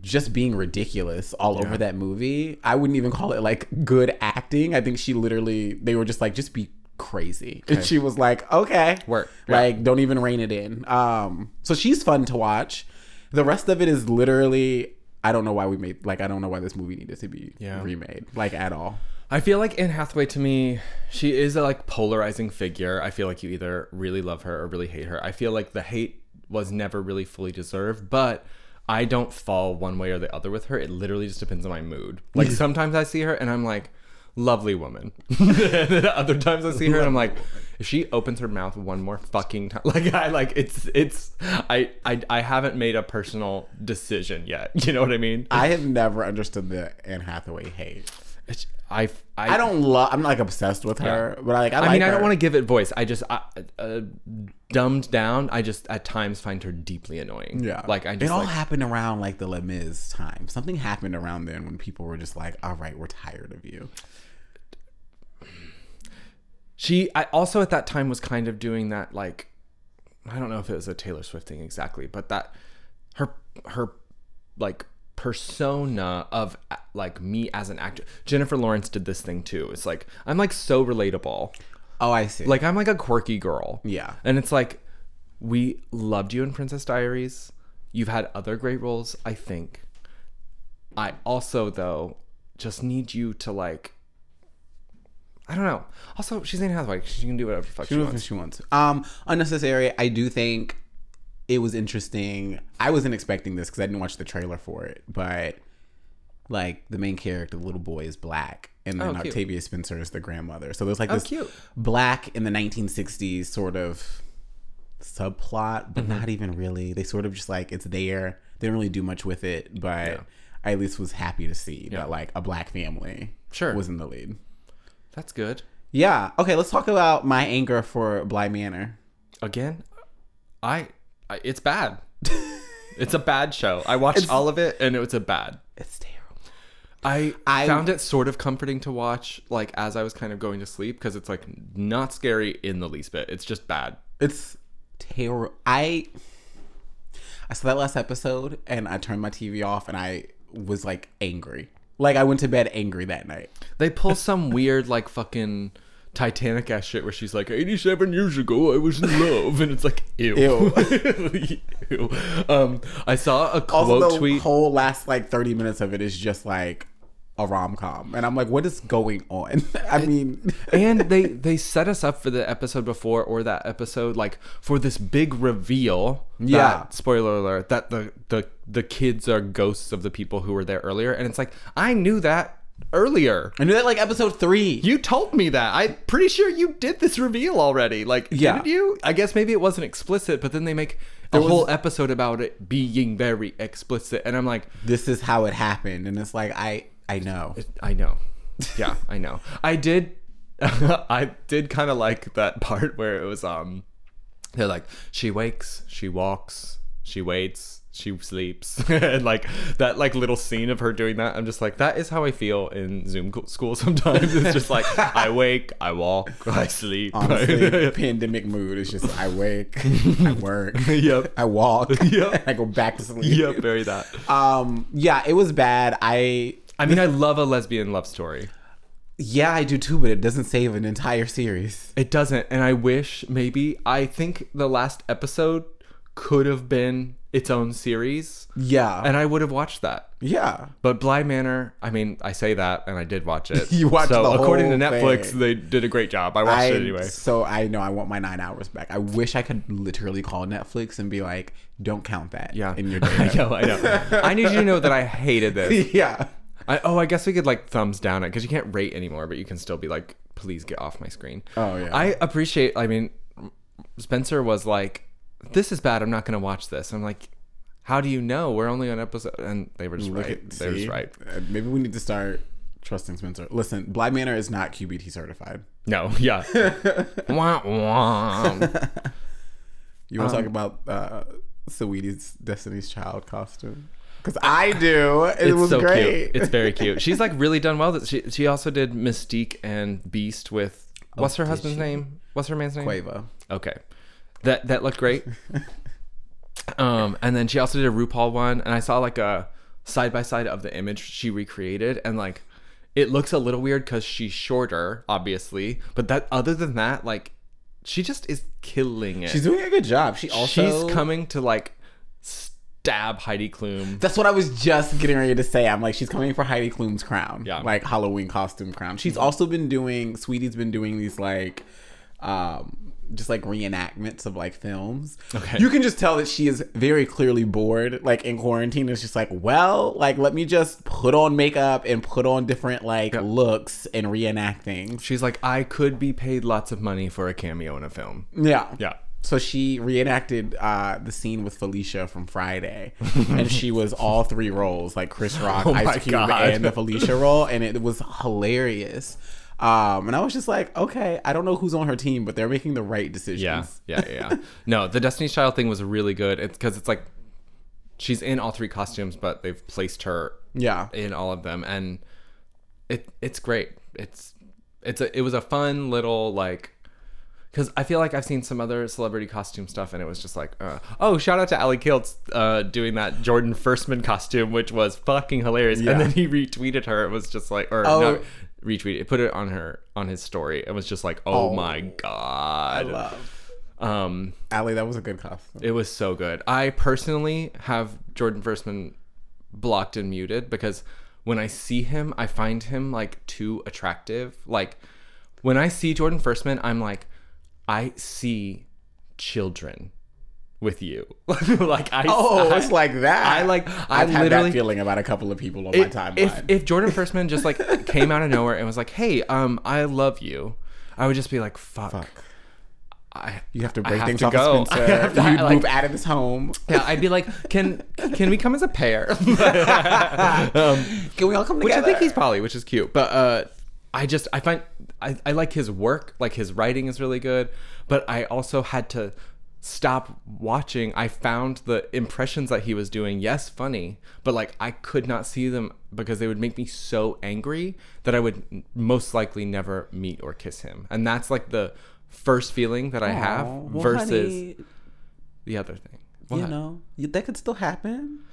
just being ridiculous all over that movie. I wouldn't even call it like good acting. I think she literally they were just like just be crazy. And she was like, "Okay." Work. Like don't even rein it in. Um so she's fun to watch. The rest of it is literally I don't know why we made like I don't know why this movie needed to be Yeah. remade like at all. I feel like Anne Hathaway to me, she is a like polarizing figure. I feel like you either really love her or really hate her. I feel like the hate was never really fully deserved, but I don't fall one way or the other with her. It literally just depends on my mood. Like <laughs> sometimes I see her and I'm like, lovely woman. and <laughs> then <laughs> other times I see her and I'm like, if she opens her mouth one more fucking time, like I like it's it's I I I haven't made a personal decision yet. You know what I mean? I have never understood the Anne Hathaway hate. I I I don't love. I'm not like obsessed with her, but I like. I, I like mean, I don't her. want to give it voice. I just, I, uh, dumbed down. I just at times find her deeply annoying. Yeah, like I Just, it all like, happened around like the Les Mis time. Something happened around then when people were just like, "All right, we're tired of you." she. I also at that time was kind of doing that. Like, I don't know if it was a Taylor Swift thing exactly, but that her her like persona of uh, like me as an actor. Jennifer Lawrence did this thing too. It's like I'm like so relatable. Oh, I see. Like I'm like a quirky girl. Yeah. And it's like we loved you in Princess Diaries. You've had other great roles, I think. I also though just need you to like I don't know. Also, she's Anne Hathaway. She can do whatever fuck she, She wants. she wants. Um, unnecessary. I do think it was interesting. I wasn't expecting this because I didn't watch the trailer for it, but like the main character, the little boy, is black, and then Oh. Octavia Spencer is the grandmother. So there's like Oh, this cute. black in the 1960s sort of subplot, but Mm-hmm. not even really. They sort of just like it's there. They didn't really do much with it, but Yeah. I at least was happy to see Yeah. that like a black family Sure. was in the lead. That's good. Yeah. Okay. Let's talk about my anger for Bly Manor. Again, I, I it's bad. it's a bad show. I watched all of it and it was a bad. It's terrible. I, I- found it sort of comforting to watch, like as I was kind of going to sleep, because it's like not scary in the least bit. It's just bad. It's terrible. I I saw that last episode and I turned my TV off and I was like angry. Like I went to bed angry that night. They pull some weird like fucking Titanic ass shit where she's like, 87 years ago I was in love, and it's like, ew, Ew. <laughs> Ew. Um, I saw a quote Also, the tweet. whole last like thirty minutes of it is just like a rom com, and I'm like, what is going on? <laughs> I mean, <laughs> and they they set us up for the episode before or that episode like for this big reveal Yeah. that- spoiler alert that the the the kids are ghosts of the people who were there earlier and it's like i knew that earlier I knew that like episode three. you told me that i'm pretty sure you did this reveal already like Yeah. didn't you i guess maybe it wasn't explicit but then they make a was- whole episode about it being very explicit and i'm like this is how it happened, and it's like I I know. I know. Yeah, I know. <laughs> I did <laughs> I did kind of like that part where it was um they're like she wakes, she walks, she waits, she sleeps. <laughs> and like that like little scene of her doing that, I'm just like that is how I feel in Zoom school <laughs> sometimes. It's just like I wake, I walk, <laughs> I sleep. Honestly, pandemic mood is just I wake, I work, Yep. I walk, Yep. I go back to sleep. yep, very that. Um, yeah, it was bad. I I mean, I love a lesbian love story. yeah, I do too, but it doesn't save an entire series. It doesn't, and I wish maybe I think the last episode could have been its own series, Yeah, and I would have watched that. yeah. But Bly Manor, I mean, I say that, and I did watch it. <laughs> You watched so the according to Netflix, thing. they did a great job. I watched I it anyway. so I know I want my nine hours back. I wish I could literally call Netflix and be like, "Don't count that." Yeah, in your <laughs> I know, I know. I need you to know that I hated this. <laughs> yeah, I, oh, I guess we could like thumbs down it because you can't rate anymore, but you can still be like, please get off my screen. Oh, yeah. I appreciate. I mean, Spencer was like, "This is bad. I'm not going to watch this." I'm like, "How do you know? We're only on episode." And they were just Look right. at- they were just right. Uh, maybe we need to start trusting Spencer. Listen, Bly Manor is not QBT certified. No, <laughs> yeah. <laughs> wah, wah. You want to Um, talk about uh, Saweetie's Destiny's Child costume? Because I do. It It's was so great. cute. It's very cute. She's like really done well. She she also did Mystique and Beast with what's her Oh, did husband's she? name? What's her man's name? Quavo. Okay, that that looked great. um, and then she also did a RuPaul one, and I saw like a side by side of the image she recreated, and like it looks a little weird because she's shorter, obviously, but that other than that, like she just is killing it. She's doing a good job. She also. she's coming to like stab Heidi Klum. That's what I was just getting ready to say. I'm like, she's coming for Heidi Klum's crown. Yeah. Like Halloween costume crown. She's also been doing, Saweetie's been doing these like um just like reenactments of like films. Okay. You can just tell that she is very clearly bored, like in quarantine. It's just like, well, like let me just put on makeup and put on different like looks and reenact things. She's like, I could be paid lots of money for a cameo in a film. Yeah. Yeah. So she reenacted uh, the scene with Felicia from Friday, <laughs> and she was all three roles, like Chris Rock, Oh Ice Cube, God. and the Felicia role, and it was hilarious. Um, and I was just like, okay, I don't know who's on her team, but they're making the right decisions. Yeah, yeah, yeah. no, the Destiny's Child thing was really good. It's because it's like she's in all three costumes, but they've placed her yeah, in all of them, and it it's great. It's it's a it was a fun little like. Because I feel like I've seen some other celebrity costume stuff, and it was just like, uh, oh, shout out to Ali Kiltz uh, doing that Jordan Firstman costume, which was fucking hilarious. Yeah. And then he retweeted her. It was just like, or Oh. no, retweeted, it, put it on her on his story. It was just like, oh, Oh. my god!" I love. Um, Allie, that was a good costume. it was so good. I personally have Jordan Firstman blocked and muted because when I see him, I find him like too attractive. Like when I see Jordan Firstman, I'm like, I see children with you. <laughs> like I Oh, I, it's like that. I like I I've had literally that feeling about a couple of people on my timeline. if if Jordan Firstman just like <laughs> came out of nowhere and was like, "Hey, um, I love you," I would just be like, "Fuck." Fuck. I, You have to break have things to off go. Spencer. <laughs> to- you like- move out of his home. Yeah, I'd be like, "Can can we come as a pair?" Can we all come which? I think he's probably, which is cute. But uh, I just I find I, I like his work, like his writing is really good. But I also had to stop watching. I found the impressions that he was doing, yes, funny, but like I could not see them because they would make me so angry that I would most likely never meet or kiss him. And that's like the first feeling that I have well, versus honey, the other thing. you know, that could still happen.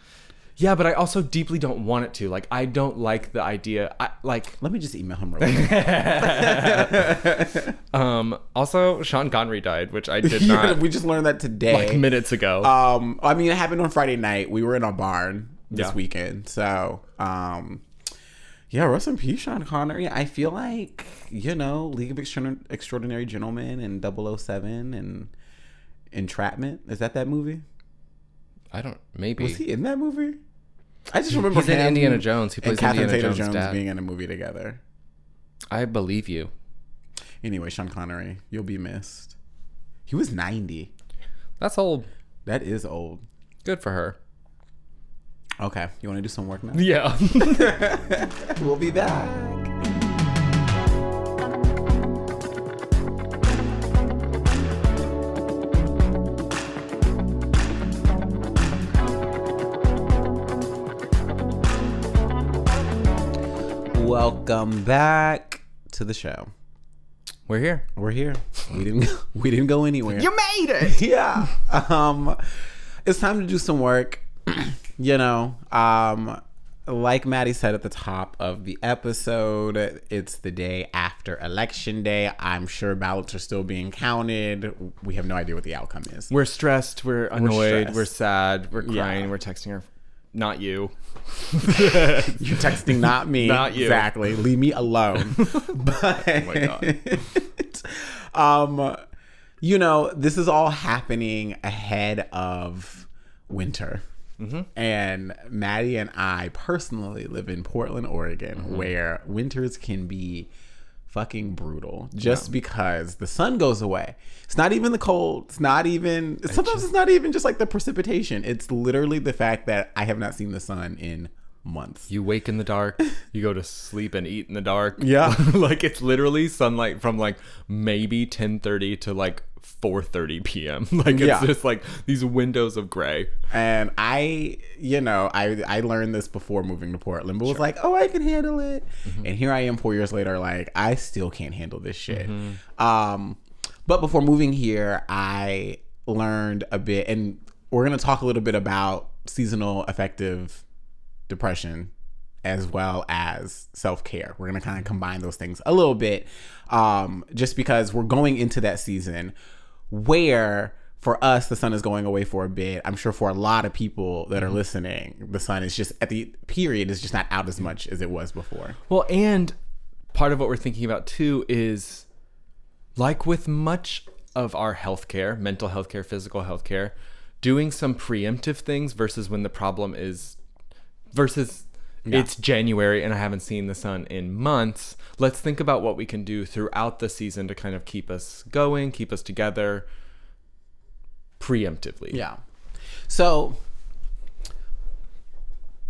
Yeah, but I also deeply don't want it to. Like I don't like the idea. I like Let me just email him real quick. <laughs> Um. Also, Sean Connery died, which I <laughs> did Yeah, not we just learned that today. like minutes ago. Um, I mean, it happened on Friday night. We were in a barn this Yeah. weekend, so um, yeah, rest in peace, Sean Connery. I feel like you know, League of Extra- Extraordinary Gentlemen and 007 and Entrapment. Is that that movie? I don't. Maybe Was he in that movie? I just remember He's in Indiana Jones. He and plays Catherine Indiana Zeta-Jones Jones' dad. being in a movie together. I believe you. Anyway, Sean Connery, you'll be missed. He was 90. That's old. That is old. Good for her. Okay, you want to do some work now? Yeah. <laughs> We'll be back. Welcome back to the show. We're here. We're here. We didn't <laughs> we didn't go anywhere. You made it. <laughs> yeah. Um it's time to do some work. <clears throat> you know, um like Maddie said at the top of the episode, it's the day after election day. I'm sure ballots are still being counted. We have no idea what the outcome is. We're stressed. We're annoyed. We're, stressed. sad. We're Yeah. crying. We're texting our. Not you. <laughs> You're texting not me. <laughs> Not you. Exactly. Leave me alone. but <laughs> Oh my um you know, this is all happening ahead of winter. Mm-hmm. And Maddie and I personally live in Portland, Oregon, Mm-hmm. where winters can be fucking brutal just because the sun goes away. It's not even the cold. It's not even, sometimes it's not even just like the precipitation. It's literally the fact that I have not seen the sun in months. You wake in the dark. You go to sleep and eat in the dark. Yeah. <laughs> like it's literally sunlight from like maybe 10:30 to like 4:30 p.m. <laughs> Like it's Yeah. just like these windows of gray. And I, you know, I I learned this before moving to Portland, but was like, oh, I can handle it. And here I am four years later, like I still can't handle this shit. Um, but before moving here, I learned a bit, and we're gonna talk a little bit about seasonal affective depression as well as self care. We're gonna kind of combine those things a little bit, um, just because we're going into that season where for us the sun is going away for a bit. I'm sure for a lot of people that are listening, the sun is just at the period is just not out as much as it was before. Well, and part of what we're thinking about too is like with much of our healthcare, mental healthcare, physical healthcare, doing some preemptive things versus when the problem is versus it's January and I haven't seen the sun in months. Let's think about what we can do throughout the season to kind of keep us going, keep us together preemptively. Yeah. So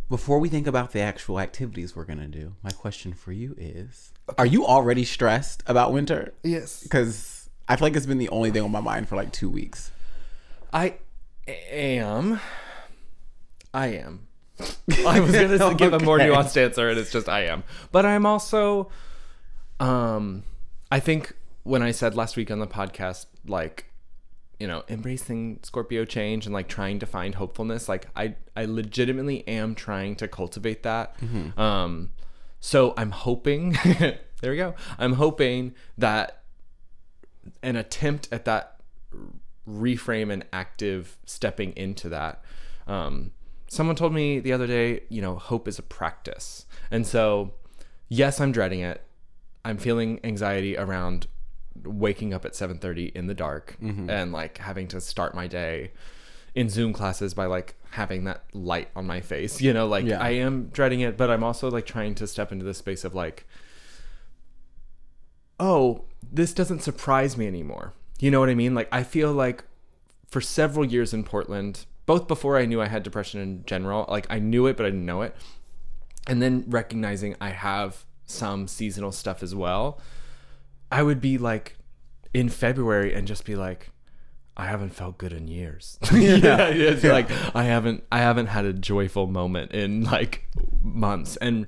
before we think about the actual activities we're gonna do, my question for you is: Are you already stressed about winter? Yes. Because I feel like it's been the only thing on my mind for like two weeks. I am. I am. I was gonna s- <laughs> give a more Okay. nuanced answer, and it's just I am. But I'm also, um, I think when I said last week on the podcast, like, you know, embracing Scorpio change and like trying to find hopefulness, like I, I legitimately am trying to cultivate that. Um, so I'm hoping. <laughs> there we go. I'm hoping that an attempt at that reframe and active stepping into that. Um, someone told me the other day, you know, hope is a practice. And so, yes, I'm dreading it. I'm feeling anxiety around waking up at 7:30 in the dark mm-hmm. and like having to start my day in Zoom classes by like having that light on my face. You know, like Yeah. I am dreading it, but I'm also like trying to step into this space of like oh, this doesn't surprise me anymore. You know what I mean? Like I feel like for several years in Portland, both before I knew I had depression in general, like I knew it but I didn't know it. And then recognizing I have some seasonal stuff as well, I would be like in February and just be like I haven't felt good in years. <laughs> <laughs> yeah, it's Yeah. like I haven't I haven't had a joyful moment in like months. And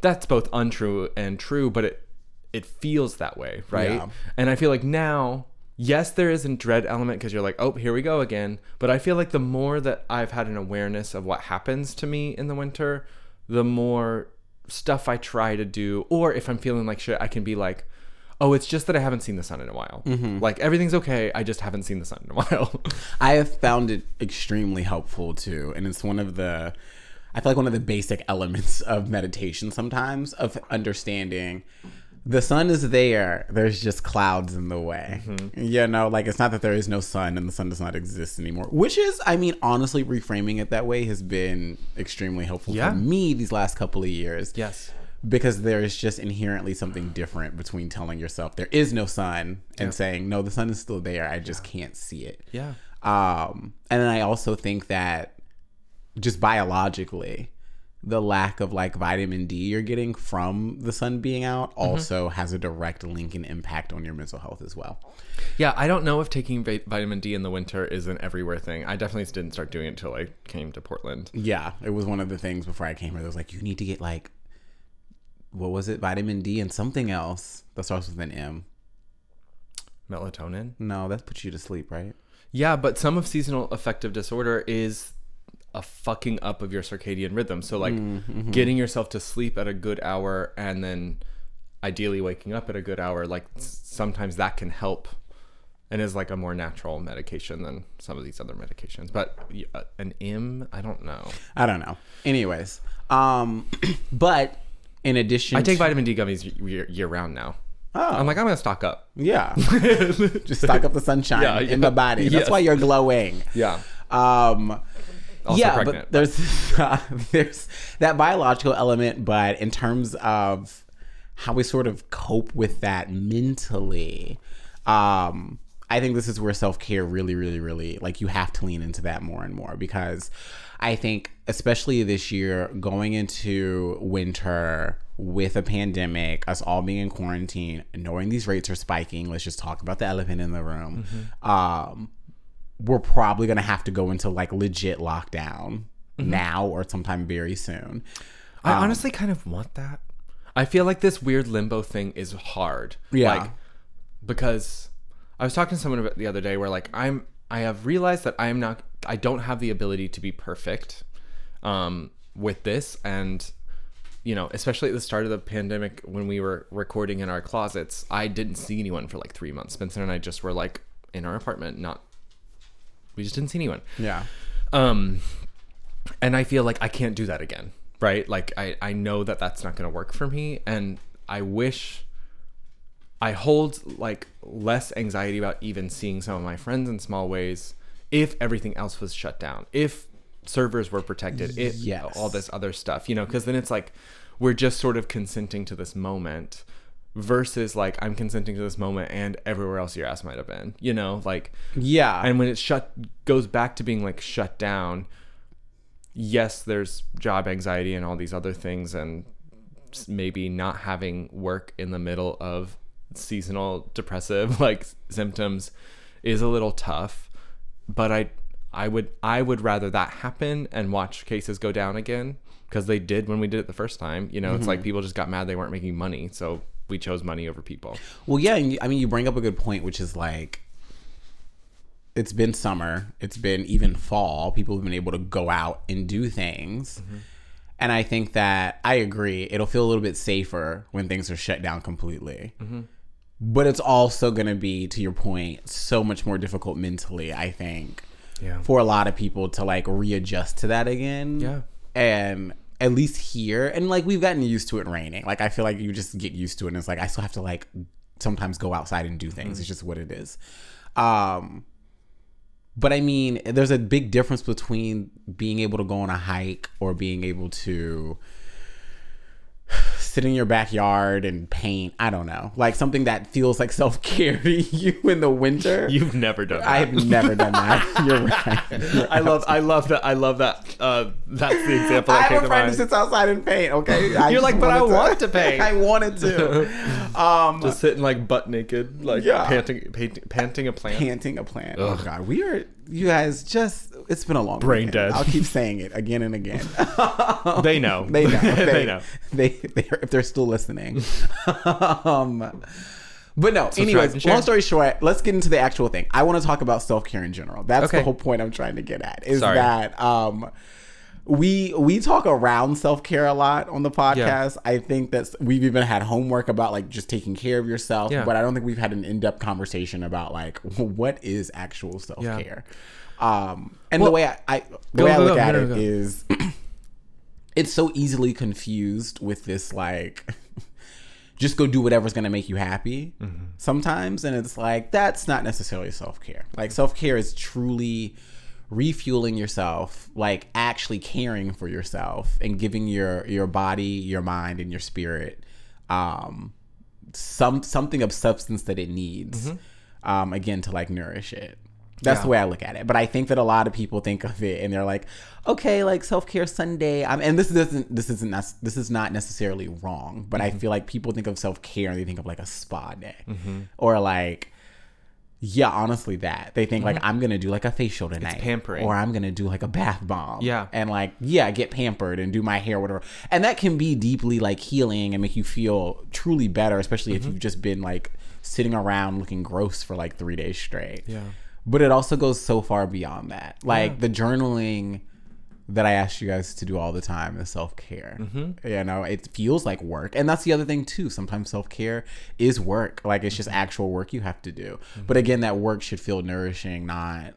that's both untrue and true, but it it feels that way, right? Yeah. And I feel like now, yes, there is a dread element because you're like, oh, here we go again. But I feel like the more that I've had an awareness of what happens to me in the winter, the more stuff I try to do. Or if I'm feeling like shit, I can be like, oh, it's just that I haven't seen the sun in a while. Mm-hmm. Like everything's okay. I just haven't seen the sun in a <laughs> while. I have found it extremely helpful too, and it's one of the I feel like one of the basic elements of meditation sometimes of understanding the sun is there. There's just clouds in the way. You know, like it's not that there is no sun and the sun does not exist anymore. Which is, I mean, honestly, reframing it that way has been extremely helpful Yeah. for me these last couple of years yes. because there is just inherently something different between telling yourself there is no sun and saying no the sun is still there i just can't see it Yeah. um and then i also think that just biologically the lack of like vitamin d you're getting from the sun being out mm-hmm. also has a direct link and impact on your mental health as well Yeah, I don't know if taking va- vitamin D in the winter is an everywhere thing. I definitely didn't start doing it until I came to Portland. yeah it was one of the things before i came here that was like you need to get like what was it vitamin d and something else that starts with an m Melatonin. no that puts you to sleep right Yeah, but some of seasonal affective disorder is a fucking up of your circadian rhythm. So like getting yourself to sleep at a good hour and then ideally waking up at a good hour, like sometimes that can help and is like a more natural medication than some of these other medications. But uh, an M, I don't know. I don't know. Anyways, um, <clears throat> but in addition, I take to- vitamin D gummies year, year round now. Oh, I'm like, I'm gonna stock up. yeah, <laughs> just stock up the sunshine Yeah, in yeah. the body. That's Yes. why you're glowing. Yeah. Um, Also yeah, pregnant. but there's <laughs> there's that biological element, but in terms of how we sort of cope with that mentally, um, I think this is where self care really, really, really like you have to lean into that more and more because I think especially this year going into winter with a pandemic, us all being in quarantine, knowing these rates are spiking. Let's just talk about the elephant in the room. Um, we're probably gonna have to go into like legit lockdown Mm-hmm. now or sometime very soon. I honestly kind of want that. I feel like this weird limbo thing is hard. Yeah. Like, because I was talking to someone about the other day where like I'm I have realized that I am not I don't have the ability to be perfect um with this and you know, especially at the start of the pandemic when we were recording in our closets, I didn't see anyone for like 3 months. Spencer and I just were like in our apartment, not we just didn't see anyone. Yeah. Um, and I feel like I can't do that again, right? Like I I know that that's not going to work for me, and I wish I hold like less anxiety about even seeing some of my friends in small ways if everything else was shut down. If servers were protected, if Yes. all this other stuff, you know, because then it's like we're just sort of consenting to this moment versus like I'm consenting to this moment and everywhere else your ass might have been, you know, like Yeah. and when it shut goes back to being like shut down yes there's job anxiety and all these other things and maybe not having work in the middle of seasonal depressive <laughs> like symptoms is a little tough but i i would i would rather that happen and watch cases go down again because they did when we did it the first time you know? It's like mm-hmm. people just got mad they weren't making money so we chose money over people Well, yeah, and you, I mean, you bring up a good point, which is like, it's been summer, it's been even fall. People have been able to go out and do things. Mm-hmm. And I think that I agree. It'll feel a little bit safer when things are shut down completely. Mm-hmm. But it's also going to be, to your point, so much more difficult mentally, I think, yeah for a lot of people to like readjust to that again. Yeah. And at least here, and like we've gotten used to it raining. Like I feel like you just get used to it, and it's like I still have to like sometimes go outside and do things. It's just what it is. Um, but I mean, there's a big difference between being able to go on a hike or being able to sit in your backyard and paint. I don't know, like something that feels like self care to you <laughs> in the winter. you've never done that I have never done that. <laughs> <laughs> You're right. You're I love I love that I love that uh that's the example I that have a friend who sits outside and paint. Okay, I You're like, "But I wanted want to paint." I wanted to. Um, Just sitting like butt naked, like Yeah. panting, panting, panting a plant. panting a plant. Oh God, we are. You guys just. It's been a long Brain weekend. dead. I'll keep saying it again and again. <laughs> They know. they know. <laughs> They, they know. They, they if they're still listening. <laughs> um, but no. Anyways, long story short, let's get into the actual thing. I want to talk about self care in general. That's Okay. the whole point I'm trying to get at. Is Sorry. that um. We we talk around self care a lot on the podcast. I think that's we've even had homework about like just taking care of yourself, Yeah. but I don't think we've had an in depth conversation about like what is actual self care. Um, and the way I, I the Go, way I look go. at No, it go. is <clears throat> it's so easily confused with this like <laughs> just go do whatever's gonna make you happy Mm-hmm. sometimes and it's like that's not necessarily self-care like self-care is truly refueling yourself like actually caring for yourself and giving your your body your mind and your spirit um some something of substance that it needs um again to like nourish it that's Mm-hmm. Yeah. the way I look at it. But I think that a lot of people think of it and they're like, okay, like self care Sunday. I'm, and this doesn't, this isn't, this is not necessarily wrong. But Mm-hmm. I feel like people think of self care and they think of like a spa day, or like, yeah, honestly, that they think like I'm gonna do like a facial tonight, Mm-hmm. pampering. or I'm gonna do like a bath bomb, Yeah. and like yeah, get pampered and do my hair, whatever. And that can be deeply like healing and make you feel truly better, especially Mm-hmm. if you've just been like sitting around looking gross for like three days straight Yeah. But it also goes so far beyond that. Like the journaling that I ask you guys to do all the time is self care. Mm-hmm. You know, it feels like work, and that's the other thing too. Sometimes self care is work. Like it's Mm-hmm. just actual work you have to do. But again, that work should feel nourishing, not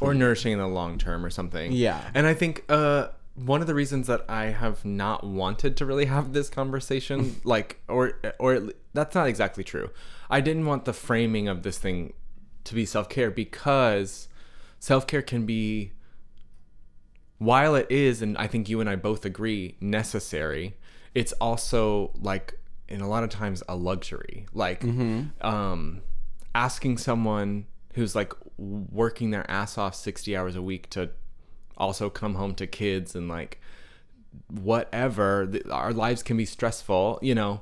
or nourishing in the long term or something. Yeah. And I think uh one of the reasons that I have not wanted to really have this conversation <laughs> like or or that's not exactly true. I didn't want the framing of this thing to be self-care because self-care can be while it is and I think you and I both agree necessary, it's also like in a lot of times a luxury. Like um asking someone who's like working their ass off 60 hours a week to also come home to kids and like whatever our lives can be stressful you know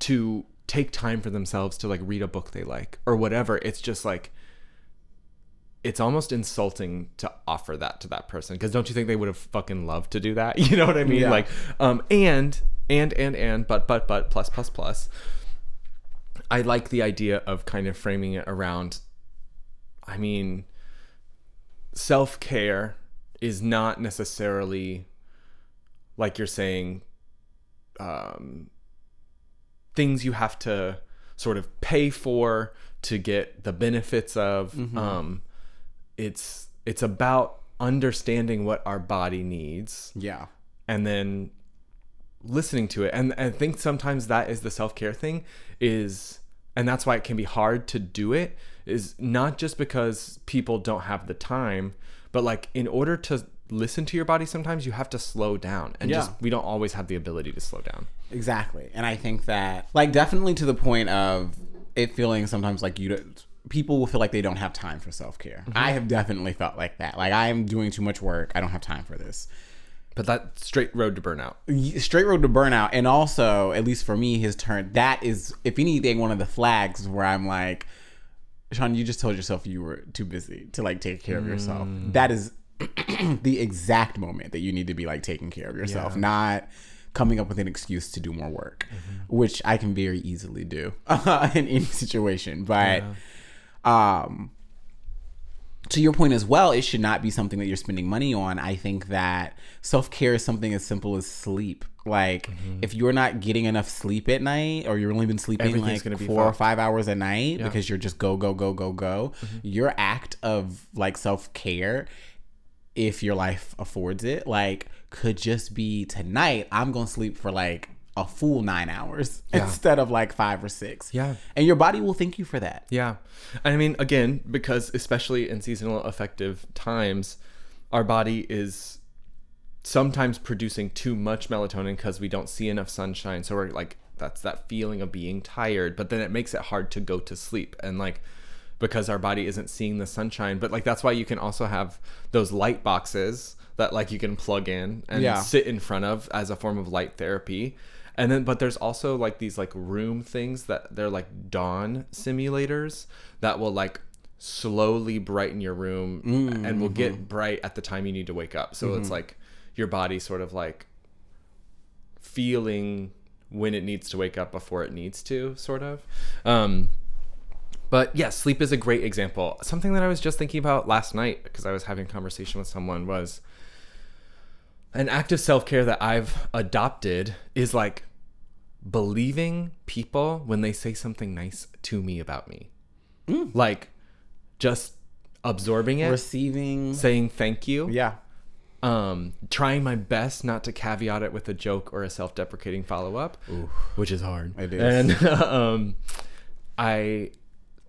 to take time for themselves to like read a book they like or whatever it's just like it's almost insulting to offer that to that person because don't you think they would have fucking loved to do that <laughs> you know what i mean Yeah. like um and and and and but but but plus plus plus I like the idea of kind of framing it around I mean self-care is not necessarily like you're saying um things you have to sort of pay for to get the benefits of um it's it's about understanding what our body needs yeah. and then listening to it. And i think sometimes that is the self-care thing is and that's why it can be hard to do it is not just because people don't have the time but like in order to listen to your body sometimes you have to slow down and just we don't always have the ability to slow down Exactly. And I think that, like, definitely to the point of it feeling sometimes like you don't, people will feel like they don't have time for self care. Mm-hmm. I have definitely felt like that. Like, I am doing too much work. I don't have time for this. but that straight road to burnout Straight road to burnout. And also, at least for me, his turn, that is, if anything, one of the flags where I'm like, Sean, you just told yourself you were too busy to like take care of yourself. Mm. That is <clears throat> the exact moment that you need to be like taking care of yourself, Yeah. not coming up with an excuse to do more work, which I can very easily do <laughs> in any situation. But um to your point as well, it should not be something that you're spending money on. I think that self care is something as simple as sleep. Like, if you're not getting enough sleep at night, or you've only been sleeping like be four or five hours a night because you're just go, go, go, go, go, Mm-hmm. your act of like self care, if your life affords it, like, could just be tonight, I'm gonna sleep for like a full nine hours Yeah. instead of like five or six. Yeah. And your body will thank you for that. Yeah. And I mean, again, because especially in seasonal affective times, our body is sometimes producing too much melatonin because we don't see enough sunshine. So we're like, that's that feeling of being tired, but then it makes it hard to go to sleep. And like, because our body isn't seeing the sunshine, but like, that's why you can also have those light boxes that like you can plug in and Yeah. sit in front of as a form of light therapy. And then, but there's also like these like room things that they're like dawn simulators that will like slowly brighten your room mm, and will get mm-hmm. bright at the time you need to wake up. So it's mm-hmm. like your body sort of like feeling when it needs to wake up before it needs to, sort of. Um, but yeah, sleep is a great example. Something that I was just thinking about last night because I was having a conversation with someone was an act of self care that I've adopted is like believing people when they say something nice to me about me. Like just absorbing it, Receiving. saying thank you, Yeah. um, trying my best not to caveat it with a joke or a self deprecating follow up, which is hard. It is. And <laughs> um, I,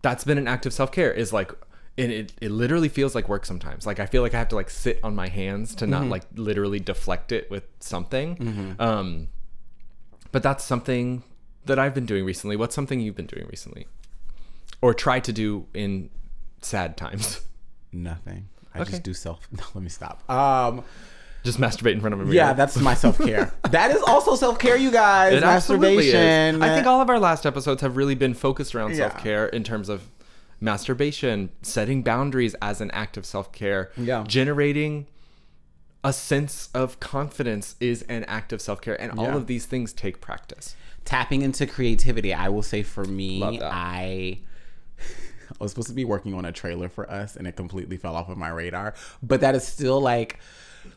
that's been an act of self care is like, and it, it literally feels like work sometimes. Like I feel like I have to like sit on my hands to not like literally deflect it with something. Um, but that's something that I've been doing recently. What's something you've been doing recently, or try to do in sad times? Nothing. I Okay. just do self. <laughs> No, let me stop. Um, Just masturbate in front of a mirror. yeah, that's my <laughs> self care. that is also self care, you guys. It. Masturbation. I think all of our last episodes have really been focused around Yeah. self care in terms of masturbation, setting boundaries as an act of self care, Yeah. generating a sense of confidence is an act of self care, and all of these things take practice. tapping into creativity. I will say for me, I. <laughs> I was supposed to be working on a trailer for us and it completely fell off of my radar. But that is still like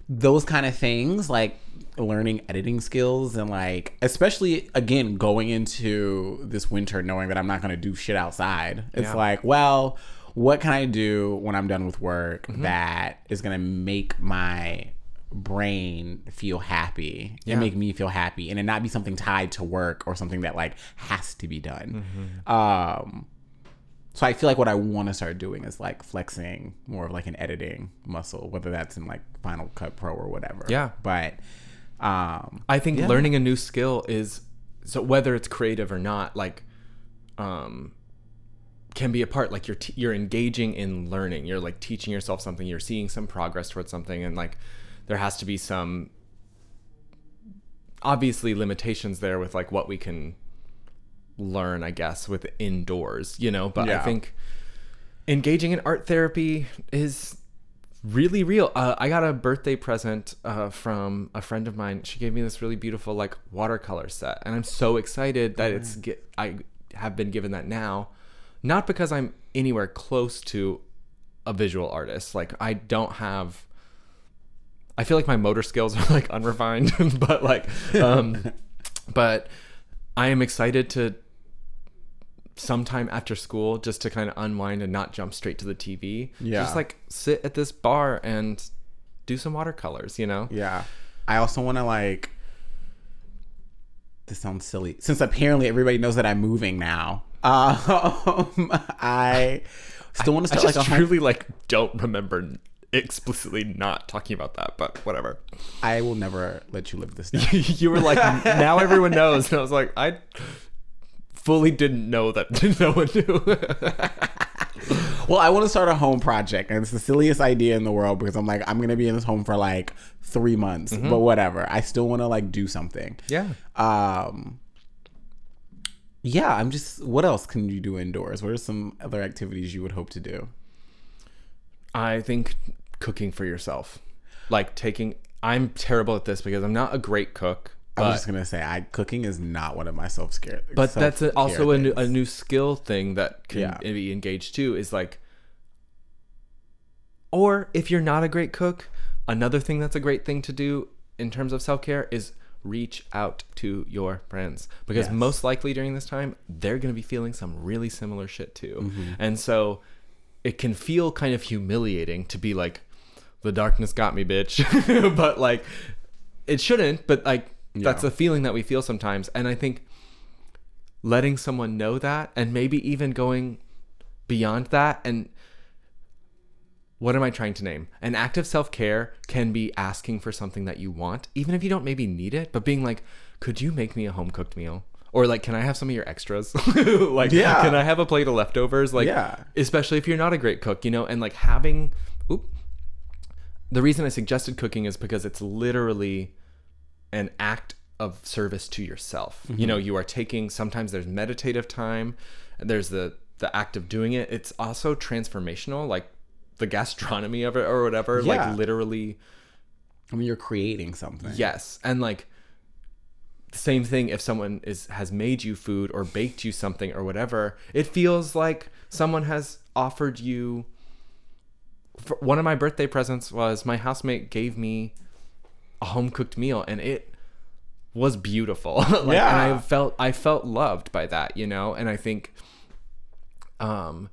those kind of things, like learning editing skills and like, especially again, going into this winter knowing that I'm not going to do shit outside. It's Yeah. like, well, what can I do when I'm done with work Mm-hmm. that is going to make my brain feel happy Yeah. and make me feel happy and it not be something tied to work or something that like has to be done. Mm-hmm. Um so I feel like what I want to start doing is like flexing more of like an editing muscle, whether that's in like Final Cut Pro or whatever. Yeah. But um I think Yeah. learning a new skill is so whether it's creative or not, like, um, can be a part. Like you're t- you're engaging in learning. You're like teaching yourself something. You're seeing some progress towards something, and like there has to be some obviously limitations there with like what we can learn. I guess with indoors, you know. But I think engaging in art therapy is really real. Uh, I got a birthday present uh, from a friend of mine. She gave me this really beautiful like watercolor set, and I'm so excited that it's get. I have been given that now, not because I'm anywhere close to a visual artist. Like I don't have. I feel like my motor skills are like unrefined, <laughs> but like, um, <laughs> but I am excited to sometime after school just to kind of unwind and not jump straight to the TV. Yeah. Just like sit at this bar and do some watercolors, you know? yeah. I also want to like this sounds silly. Since apparently everybody knows that I'm moving now, <laughs> um, I still want to I start just like home. truly like don't remember explicitly not talking about that, but whatever. I will never let you live this <laughs> down. you were like, now everyone knows, and I was like, I fully didn't know that <laughs> no one knew. well, I want to start a home project, and it's the silliest idea in the world because I'm like, I'm gonna be in this home for like three months, but whatever. I still want to like do something. yeah. Um. Yeah, I'm just. What else can you do indoors? What are some other activities you would hope to do? I think cooking for yourself, like taking. I'm terrible at this because I'm not a great cook. I was just gonna say, I cooking is not one of my self scare. but that's a, also a new, a new skill thing that can Yeah. be engaged too. Is like, or if you're not a great cook, another thing that's a great thing to do in terms of self care is reach out to your friends because Yes. most likely during this time they're going to be feeling some really similar shit too, Mm-hmm. and so it can feel kind of humiliating to be like, the darkness got me, bitch, <laughs> but like, it shouldn't. But like, that's Yeah. a feeling that we feel sometimes, and I think letting someone know that and maybe even going beyond that and what am I trying to name? An act of self care can be asking for something that you want, even if you don't maybe need it, but being like, could you make me a home cooked meal? Or like, can I have some of your extras? <laughs> like, Yeah. can I have a plate of leftovers? Like, Yeah. especially if you're not a great cook, you know, and like having, the reason I suggested cooking is because it's literally an act of service to yourself. You mm-hmm. know, you are taking sometimes there's meditative time, there's the the act of doing it. It's also transformational, like the gastronomy of it or whatever. Yeah. Like literally, I mean, you're creating something. yes, and like the same thing if someone is has made you food or baked you something or whatever. It feels like someone has offered you. One of my birthday presents was my housemate gave me a home cooked meal, and it was beautiful. <laughs> like, and Yeah. I felt I felt loved by that, you know. And I think, um,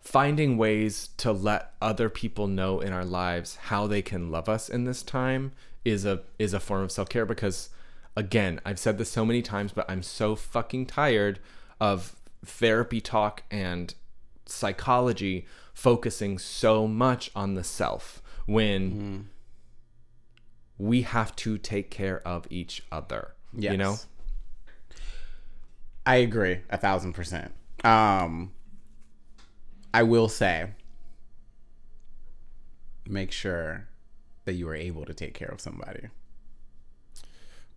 finding ways to let other people know in our lives how they can love us in this time is a is a form of self care because, again, I've said this so many times, but I'm so fucking tired of therapy talk and psychology focusing so much on the self when we have to take care of each other. Yes. You know? I agree a thousand percent. Um, I will say, make sure that you are able to take care of somebody.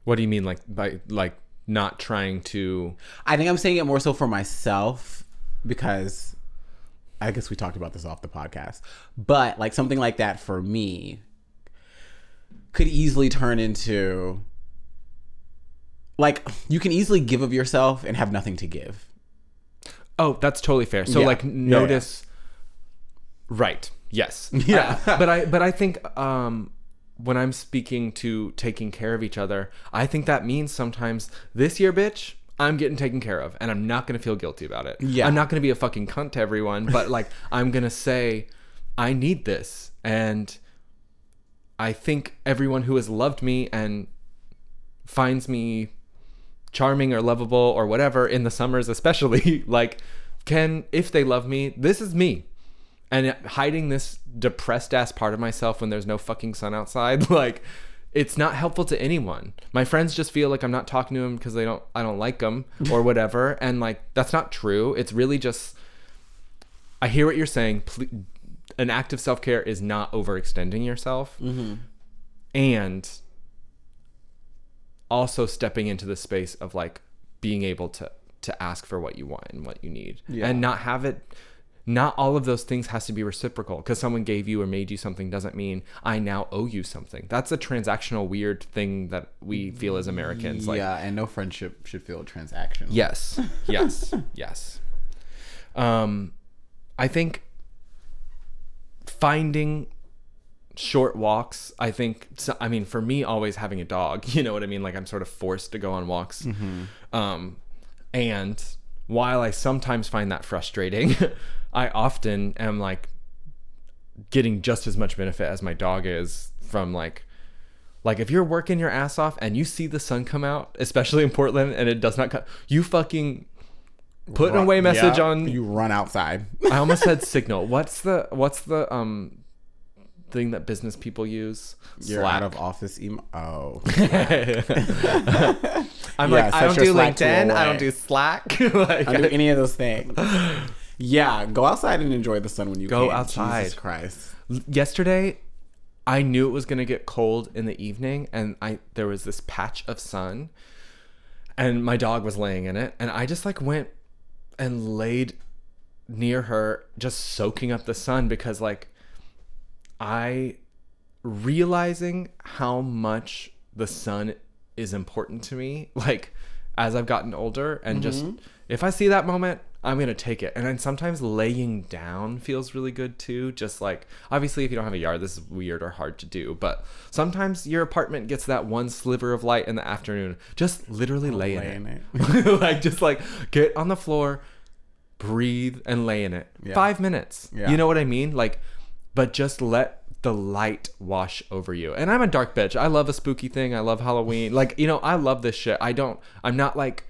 What do you mean like by like not trying to I think I'm saying it more so for myself because I guess we talked about this off the podcast. But like something like that for me could easily turn into like you can easily give of yourself and have nothing to give. Oh, that's totally fair. So Yeah. like Yeah, yeah. notice right. Yes. <laughs> Yeah. I- but I but I think um when I'm speaking to taking care of each other, I think that means sometimes this year, bitch, I'm getting taken care of and I'm not going to feel guilty about it. Yeah. I'm not going to be a fucking cunt to everyone, but like <laughs> I'm going to say I need this and I think everyone who has loved me and finds me charming or lovable or whatever in the summers especially <laughs> like can if they love me this is me and hiding this depressed ass part of myself when there's no fucking sun outside <laughs> like it's not helpful to anyone. My friends just feel like i'm not talking to them because they don't i don't like them or <laughs> whatever and like that's not true. It's really just i hear what you're saying. Ple- an act of self-care is not overextending yourself. Mm-hmm. And also stepping into the space of like being able to to ask for what you want and what you need Yeah. and not have it not all of those things has to be reciprocal because someone gave you or made you something doesn't mean i now owe you something that's a transactional weird thing that we feel as americans like yeah, and no friendship should feel transactional. Yes. <laughs> Yes. yes. Um I think finding short walks, I think so, I mean for me always having a dog, <laughs> you know what I mean? Like I'm sort of forced to go on walks. Um and while I sometimes find that frustrating, <laughs> I often am like getting just as much benefit as my dog is from like Like if you're working your ass off and you see the sun come out, especially in Portland, and it does not come, you fucking put an away message yeah, on. You run outside. I almost said <laughs> signal. What's the what's the um thing that business people use? You're out of office email. Oh, <laughs> I'm Yeah, like I don't do LinkedIn. I don't do Slack. <laughs> like, I do any of those things. Yeah, go outside and enjoy the sun when you Go can. outside. Jesus Christ. yesterday I knew it was gonna get cold in the evening, and I there was this patch of sun, and my dog was laying in it, and I just like went and laid near her, just soaking up the sun because like I realizing how much the sun is important to me, like as I've gotten older, and just mm-hmm. If I see that moment, I'm gonna take it. And then sometimes laying down feels really good too. Just like obviously, if you don't have a yard, this is weird or hard to do. But sometimes your apartment gets that one sliver of light in the afternoon. Just literally lay in lay in it. <laughs> like just like get on the floor, breathe, and lay in it. Yeah. Five minutes. Yeah. You know what I mean? Like, but just let the light wash over you. And I'm a dark bitch. I love a spooky thing. I love Halloween. Like, you know, I love this shit. I don't, I'm not like,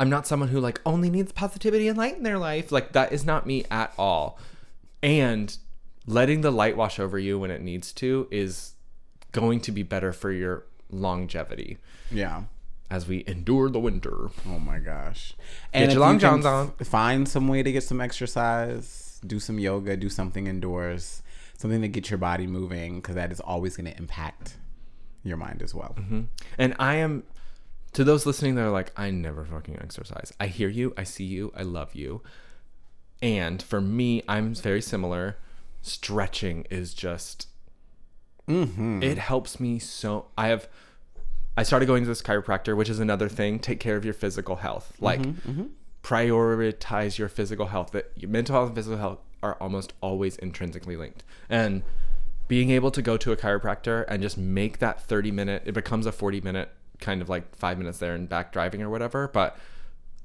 I'm not someone who like only needs positivity and light in their life. Like, that is not me at all. And letting the light wash over you when it needs to is going to be better for your longevity Yeah. as we endure the winter. Oh my gosh. Get your long johns on. Find some way to get some exercise, do some yoga, do something indoors, something to get your body moving, because that is always going to impact your mind as well. Mm-hmm. And I am to those listening that are like, I never fucking exercise. I hear you, I see you, I love you. And for me, I'm very similar. Stretching is just mm-hmm. it helps me so I have I started going to this chiropractor, which is another thing. Take care of your physical health. Mm-hmm, like mm-hmm. prioritize your physical health. That your mental health and physical health are almost always intrinsically linked. And being able to go to a chiropractor and just make that 30 minute it becomes a 40 minute kind of like five minutes there and back driving or whatever but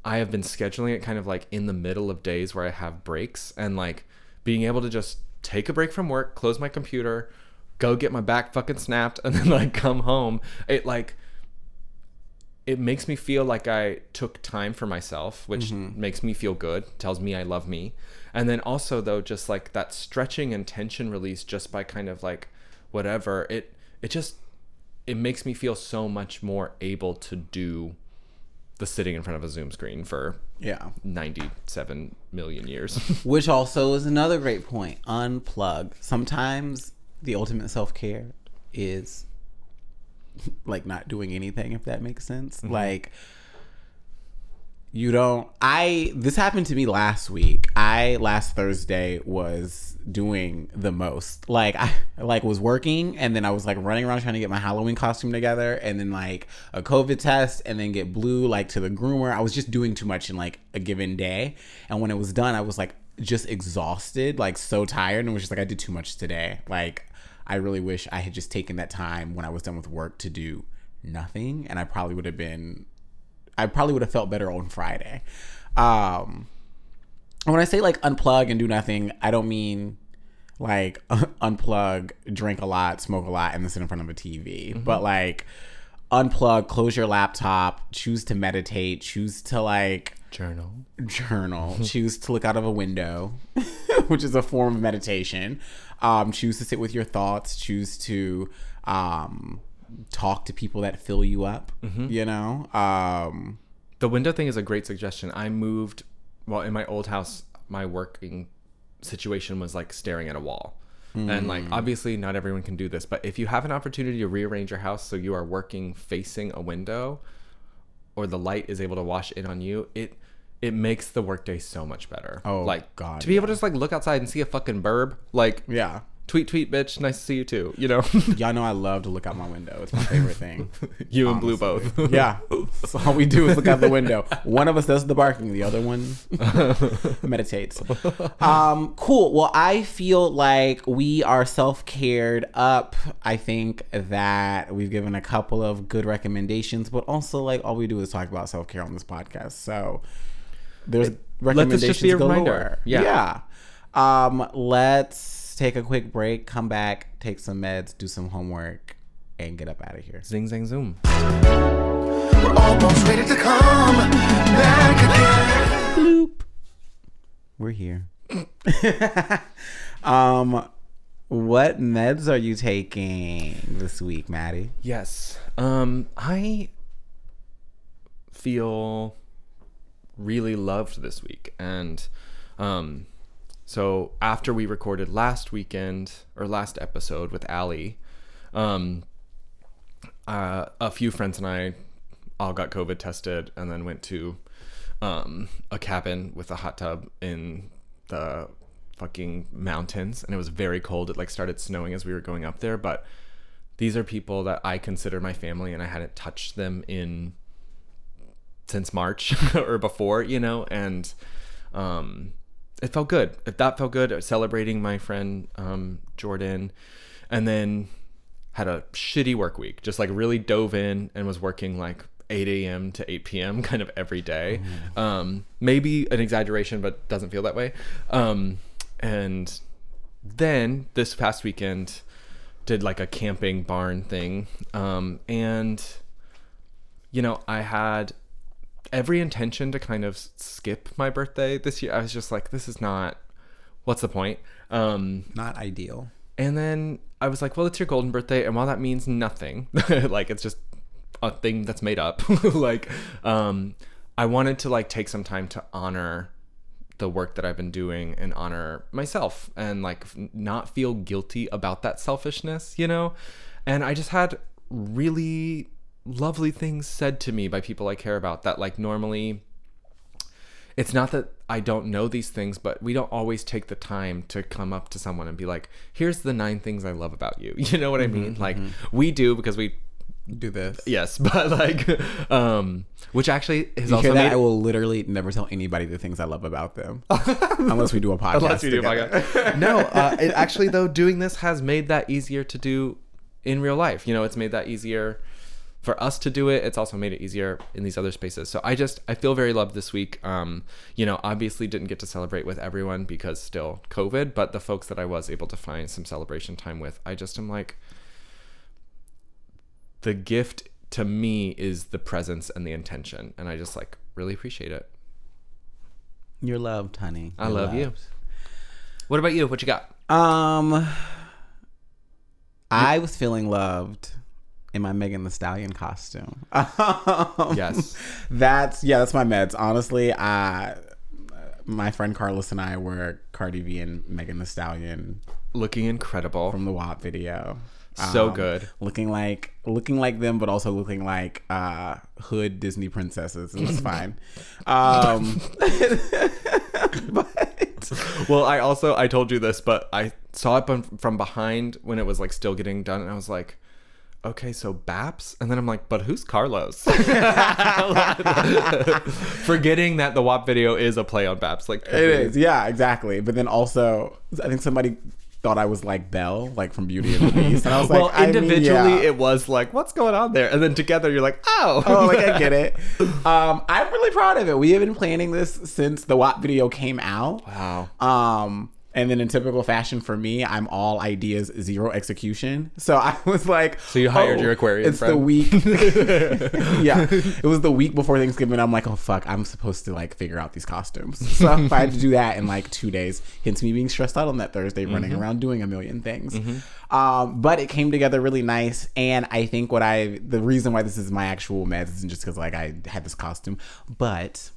i have been scheduling it kind of like in the middle of days where i have breaks and like being able to just take a break from work close my computer go get my back fucking snapped and <laughs> then like come home it like it makes me feel like I took time for myself, which mm-hmm. makes me feel good, tells me I love me. And then also though just like that stretching and tension release just by kind of like whatever, it it just it makes me feel so much more able to do the sitting in front of a Zoom screen for Yeah. 97 million years. <laughs> Which also is another great point. Unplug. Sometimes the ultimate self care is like not doing anything, if that makes sense. Mm-hmm. Like, you don't. I. This happened to me last week. I, last Thursday, was doing the most. Like, I like was working and then I was like running around trying to get my Halloween costume together and then like a COVID test and then get blue like to the groomer. I was just doing too much in like a given day. And when it was done, I was like just exhausted, like so tired, and was just like, I did too much today. Like, I really wish I had just taken that time when I was done with work to do nothing, and I probably would have been, I probably would have felt better on Friday. Um, when I say like unplug and do nothing, I don't mean like <laughs> unplug, drink a lot, smoke a lot, and then sit in front of a TV, but like unplug, close your laptop, choose to meditate, choose to like Journal. journal, <laughs> choose to look out of a window, <laughs> which is a form of meditation. Um, choose to sit with your thoughts, choose to um, talk to people that fill you up, you know? Um, The window thing is a great suggestion. I moved, well, in my old house, my working situation was like staring at a wall. And like, obviously, not everyone can do this, but if you have an opportunity to rearrange your house so you are working facing a window or the light is able to wash in on you, it it makes the workday so much better. Oh, like God, to be able to just like look outside and see a fucking burb, like yeah. Tweet tweet bitch, nice to see you too. You know, <laughs> Y'all know I love to look out my window. It's my favorite thing. <laughs> you and Blue both. yeah. <laughs> So all we do is look out the window. One of us does the barking, the other one meditates. Um, cool. Well, I feel like we are self cared up. I think that we've given a couple of good recommendations, but also like all we do is talk about self care on this podcast. So there's let this just be a recommendations reminder. Yeah. Yeah. Um, Let's take a quick break, come back, take some meds, do some homework, and get up out of here. Zing, zing, zoom. We're almost ready to come back again. Bloop. We're here. <laughs> um, what meds are you taking this week, Maddie? Yes. Um, I feel really loved this week, and um, so after we recorded last weekend or last episode with Allie, um, uh, a few friends and I all got COVID tested, and then went to um, a cabin with a hot tub in the fucking mountains, and it was very cold. It like started snowing as we were going up there, but these are people that I consider my family, and I hadn't touched them in since March <laughs> or before, you know, and um, it felt good. If that felt good, celebrating my friend um, Jordan, and then had a shitty work week. Just like really dove in and was working like 8 a.m. to 8 p.m. <laughs> kind of every day. Um, maybe an exaggeration, but doesn't feel that way. Um, and then this past weekend, did like a camping barn thing. Um, and, you know, I had every intention to kind of skip my birthday this year. I was just like, this is not, what's the point? Um, Not ideal. and then I was like, well, it's your golden birthday. And while that means nothing, <laughs> like it's just a thing that's made up, <laughs> like, um, I wanted to like take some time to honor the work that I've been doing and honor myself and like not feel guilty about that selfishness, you know? And I just had really lovely things said to me by people I care about that like normally it's not that I don't know these things, but we don't always take the time to come up to someone and be like, here's the nine things I love about you. <laughs> You know what I mean? Like we do because we Do this. yes, <laughs> but like um which actually is You also made I will literally never tell anybody the things I love about them, <laughs> unless we do a podcast. Unless we do a podcast. no, uh, it actually though doing this has made that easier to do in real life. You know, it's made that easier for us to do it. It's also made it easier in these other spaces. So I just I feel very loved this week. Um, you know, obviously didn't get to celebrate with everyone because still COVID, but the folks that I was able to find some celebration time with, I just am like the gift to me is the presence and the intention, and I just like really appreciate it. You're loved, honey. I You're love you. What about you? What you got? Um, I was feeling loved in my Megan Thee Stallion costume. Um, <laughs> Yes. that's yeah, that's my meds. Honestly, I, my friend Carlos and I were Cardi B and Megan Thee Stallion Looking incredible. from the WAP video. So Um, good. looking like looking like them, but also looking like uh, hood Disney princesses. It was fine. <laughs> Um, <laughs> but Well, I also I told you this, but I saw it from, from behind when it was like still getting done, and I was like, okay, so Baps, and then I'm like, but who's Carlos? <laughs> <laughs> Forgetting that the WAP video is a play on Baps, like It is, yeah, exactly. But then also, I think somebody thought I was like Belle, like from Beauty and the <laughs> Beast, and I was like, well, I mean, individually, yeah. it was like, what's going on there? And then together, you're like, oh, Oh, like I get it. Um, I'm really proud of it. We have been planning this since the WAP video came out. wow. Um, and then in typical fashion for me, I'm all ideas, zero execution. So I <laughs> was like, So you hired your Aquarian It's the week. <laughs> yeah, it was the week before Thanksgiving. I'm like, oh fuck, I'm supposed to like figure out these costumes. <laughs> So I had to do that in like two days, hence me being stressed out on that Thursday, running Mm-hmm. around doing a million things. Um, but it came together really nice, and I think what I the reason why this is my actual meds isn't just because like I had this costume, but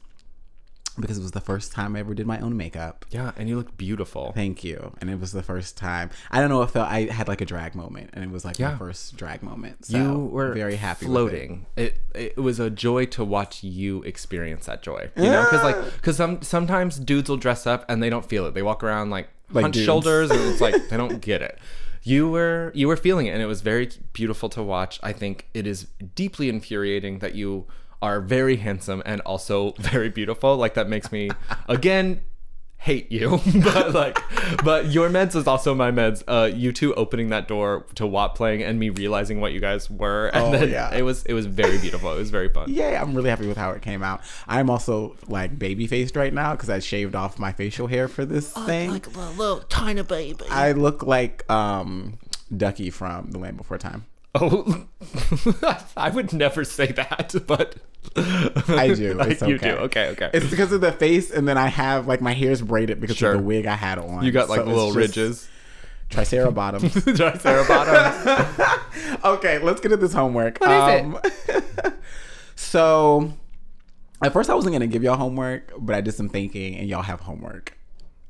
because it was the first time I ever did my own makeup. Yeah, and you look beautiful. Thank you. And it was the first time. I don't know. It felt I had like a drag moment, and it was like Yeah. my first drag moment. So you were very happy. with it. floating. It. it was a joy to watch you experience that joy. You know, because like ah. because some sometimes dudes will dress up and they don't feel it. They walk around like, Like hunch shoulders and it's like <laughs> they don't get it. You were you were feeling it and it was very beautiful to watch. I think it is deeply infuriating that you are very handsome and also <laughs> very beautiful. Like that makes me again hate you, <laughs> but like, but your meds is also my meds. Uh, you two opening that door to WAP playing and me realizing what you guys were, and Oh, then yeah. it was it was very beautiful. It was very fun. Yeah, I'm really happy with how it came out. I'm also like baby faced right now because I shaved off my facial hair for this thing. Like a little tiny baby. I look like um Ducky from The Land Before Time. Oh, <laughs> I would never say that, but I do. <laughs> Like, It's You do. okay. Okay. Okay. It's because of the face, and then I have like my hair's braided because Sure. of the wig I had on. you got like So little ridges. Tricera bottoms. <laughs> Triceratops. okay, let's get at this homework. What is it? Um, so, at first, I wasn't gonna give y'all homework, but I did some thinking, and y'all have homework.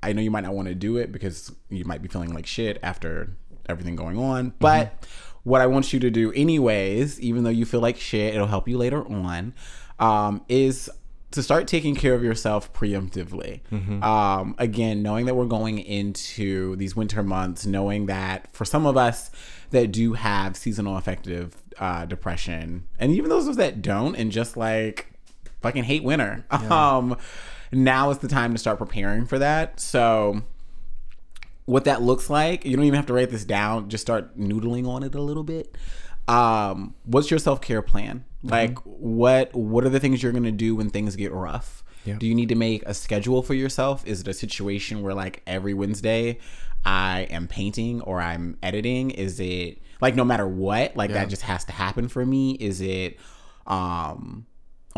I know you might not want to do it because you might be feeling like shit after everything going on, but mm-hmm. What I want you to do, anyways, even though you feel like shit, it'll help you later on, um, is to start taking care of yourself preemptively. Um, again, knowing that we're going into these winter months, knowing that for some of us that do have seasonal affective uh, depression, and even those of us that don't, and just like fucking hate winter, <laughs> um, now is the time to start preparing for that. So, what that looks like, you don't even have to write this down. Just start noodling on it a little bit. Um, what's your self care plan? Like, what what are the things you're gonna do when things get rough? Do you need to make a schedule for yourself? Is it a situation where like every Wednesday I am painting or I'm editing? Is it like no matter what, like that just has to happen for me? Is it um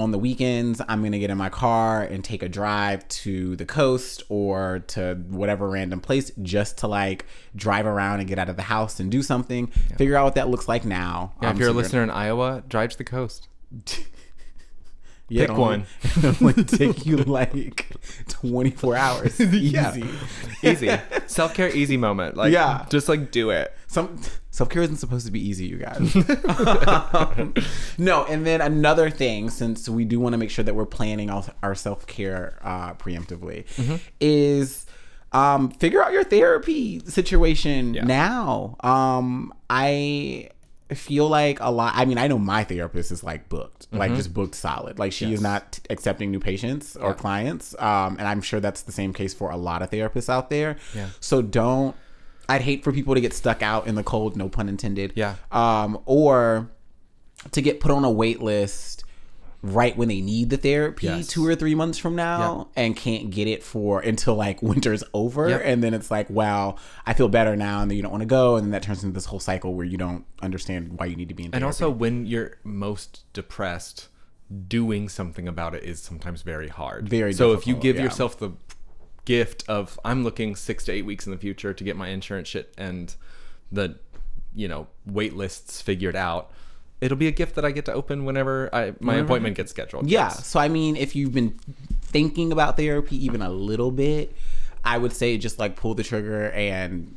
on the weekends i'm gonna get in my car and take a drive to the coast or to whatever random place just to like drive around and get out of the house and do something. Figure out what that looks like now. Yeah, Um, if you're a so you're- listener in Iowa, drive to the coast. <laughs> yeah, pick it'll one. <laughs> it'll only take you like 24 hours <laughs> easy Easy. Self care easy moment. Like Yeah. just like do it. some self-care isn't supposed to be easy you guys Um, <laughs> no and then another thing since we do want to make sure that we're planning our, our self-care uh, preemptively is um, figure out your therapy situation Yeah. now um, i feel like a lot i mean i know my therapist is like booked like just booked solid like she is not t- accepting new patients or clients um, and i'm sure that's the same case for a lot of therapists out there Yeah. so don't I'd hate for people to get stuck out in the cold, no pun intended. Yeah. Um, or to get put on a wait list right when they need the therapy Yes. two or three months from now and can't get it for until like <laughs> winter's over. Yep. And then it's like, wow, I feel better now. And then you don't want to go. And then that turns into this whole cycle where you don't understand why you need to be in And also when you're most depressed, doing something about it is sometimes very hard. Very So if you give yeah. yourself the gift of I'm looking six to eight weeks in the future to get my insurance shit and the you know wait lists figured out, it'll be a gift that I get to open whenever I my appointment gets scheduled. Yeah. Yes. So I mean, if you've been thinking about therapy even a little bit, I would say just like pull the trigger and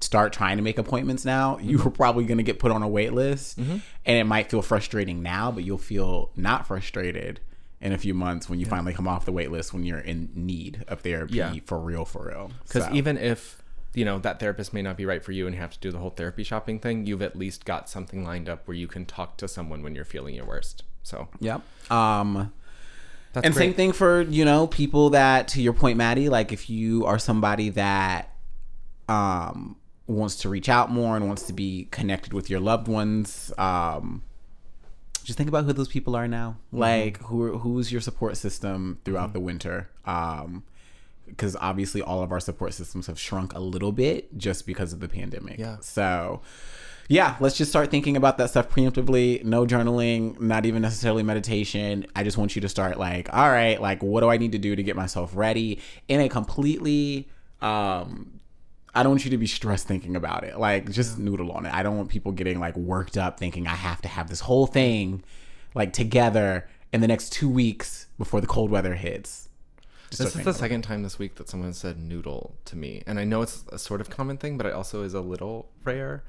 start trying to make appointments now. You Mm-hmm. are probably going to get put on a wait list, and it might feel frustrating now, but you'll feel not frustrated in a few months when you finally come off the wait list when you're in need of therapy Yeah. for real, for real. Because So, even if you know that therapist may not be right for you and you have to do the whole therapy shopping thing, you've at least got something lined up where you can talk to someone when you're feeling your worst. So Yep. Um. that's and great. same thing for you know people that to your point maddie like if you are somebody that um wants to reach out more and wants to be connected with your loved ones um just think about who those people are now Mm-hmm. like who who's your support system throughout the winter um because obviously all of our support systems have shrunk a little bit just because of the pandemic Yeah. so yeah, let's just start thinking about that stuff preemptively. No journaling, not even necessarily meditation. I just want you to start like, all right, like what do I need to do to get myself ready in a completely um I don't want you to be stressed thinking about it. Like just noodle on it. I don't want people getting like worked up thinking I have to have this whole thing like together in the next 2 weeks before the cold weather hits. This is the second time this week that someone said noodle to me. And I know it's a sort of common thing, but it also is a little rare.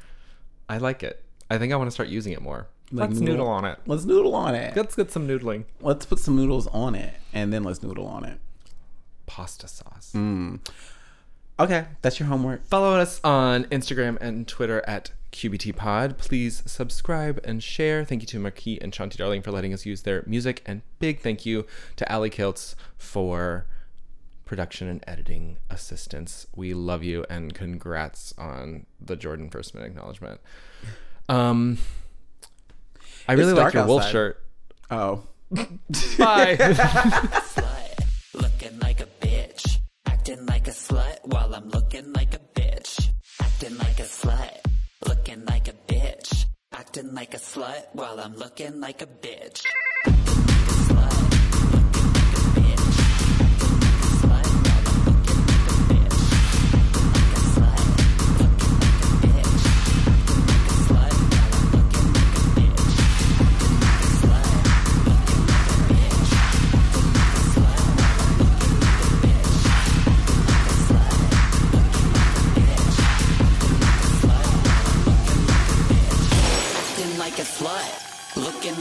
I like it. I think I want to start using it more. Like Let's noodle? noodle on it. Let's noodle on it. Let's get some noodling. Let's put some noodles on it and then let's noodle on it. Pasta sauce. Mm. Okay, that's your homework. Follow us on Instagram and Twitter at QBT Pod. Please subscribe and share. Thank you to Marquis and Shanti Darling for letting us use their music. And big thank you to Ali Kiltz for production and editing assistance. We love you and congrats on the Jordan Firstman acknowledgement. Um, I really like dark your wolf shirt. Oh. Bye. slut, <laughs> looking like a bitch, acting like a slut while I'm looking like a bitch, acting like a slut, looking like a bitch, acting like a slut while I'm looking like a bitch.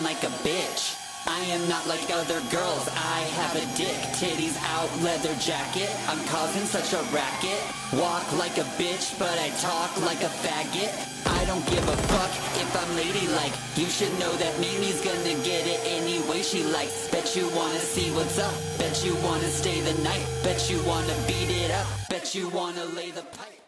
Like a bitch. I am not like other girls, I have a dick, titties out, leather jacket. I'm causing such a racket. Walk like a bitch, but I talk like a faggot. I don't give a fuck if I'm ladylike. You should know that Mimi's gonna get it any way she likes. Bet you wanna see what's up, bet you wanna stay the night, bet you wanna beat it up, bet you wanna lay the pipe.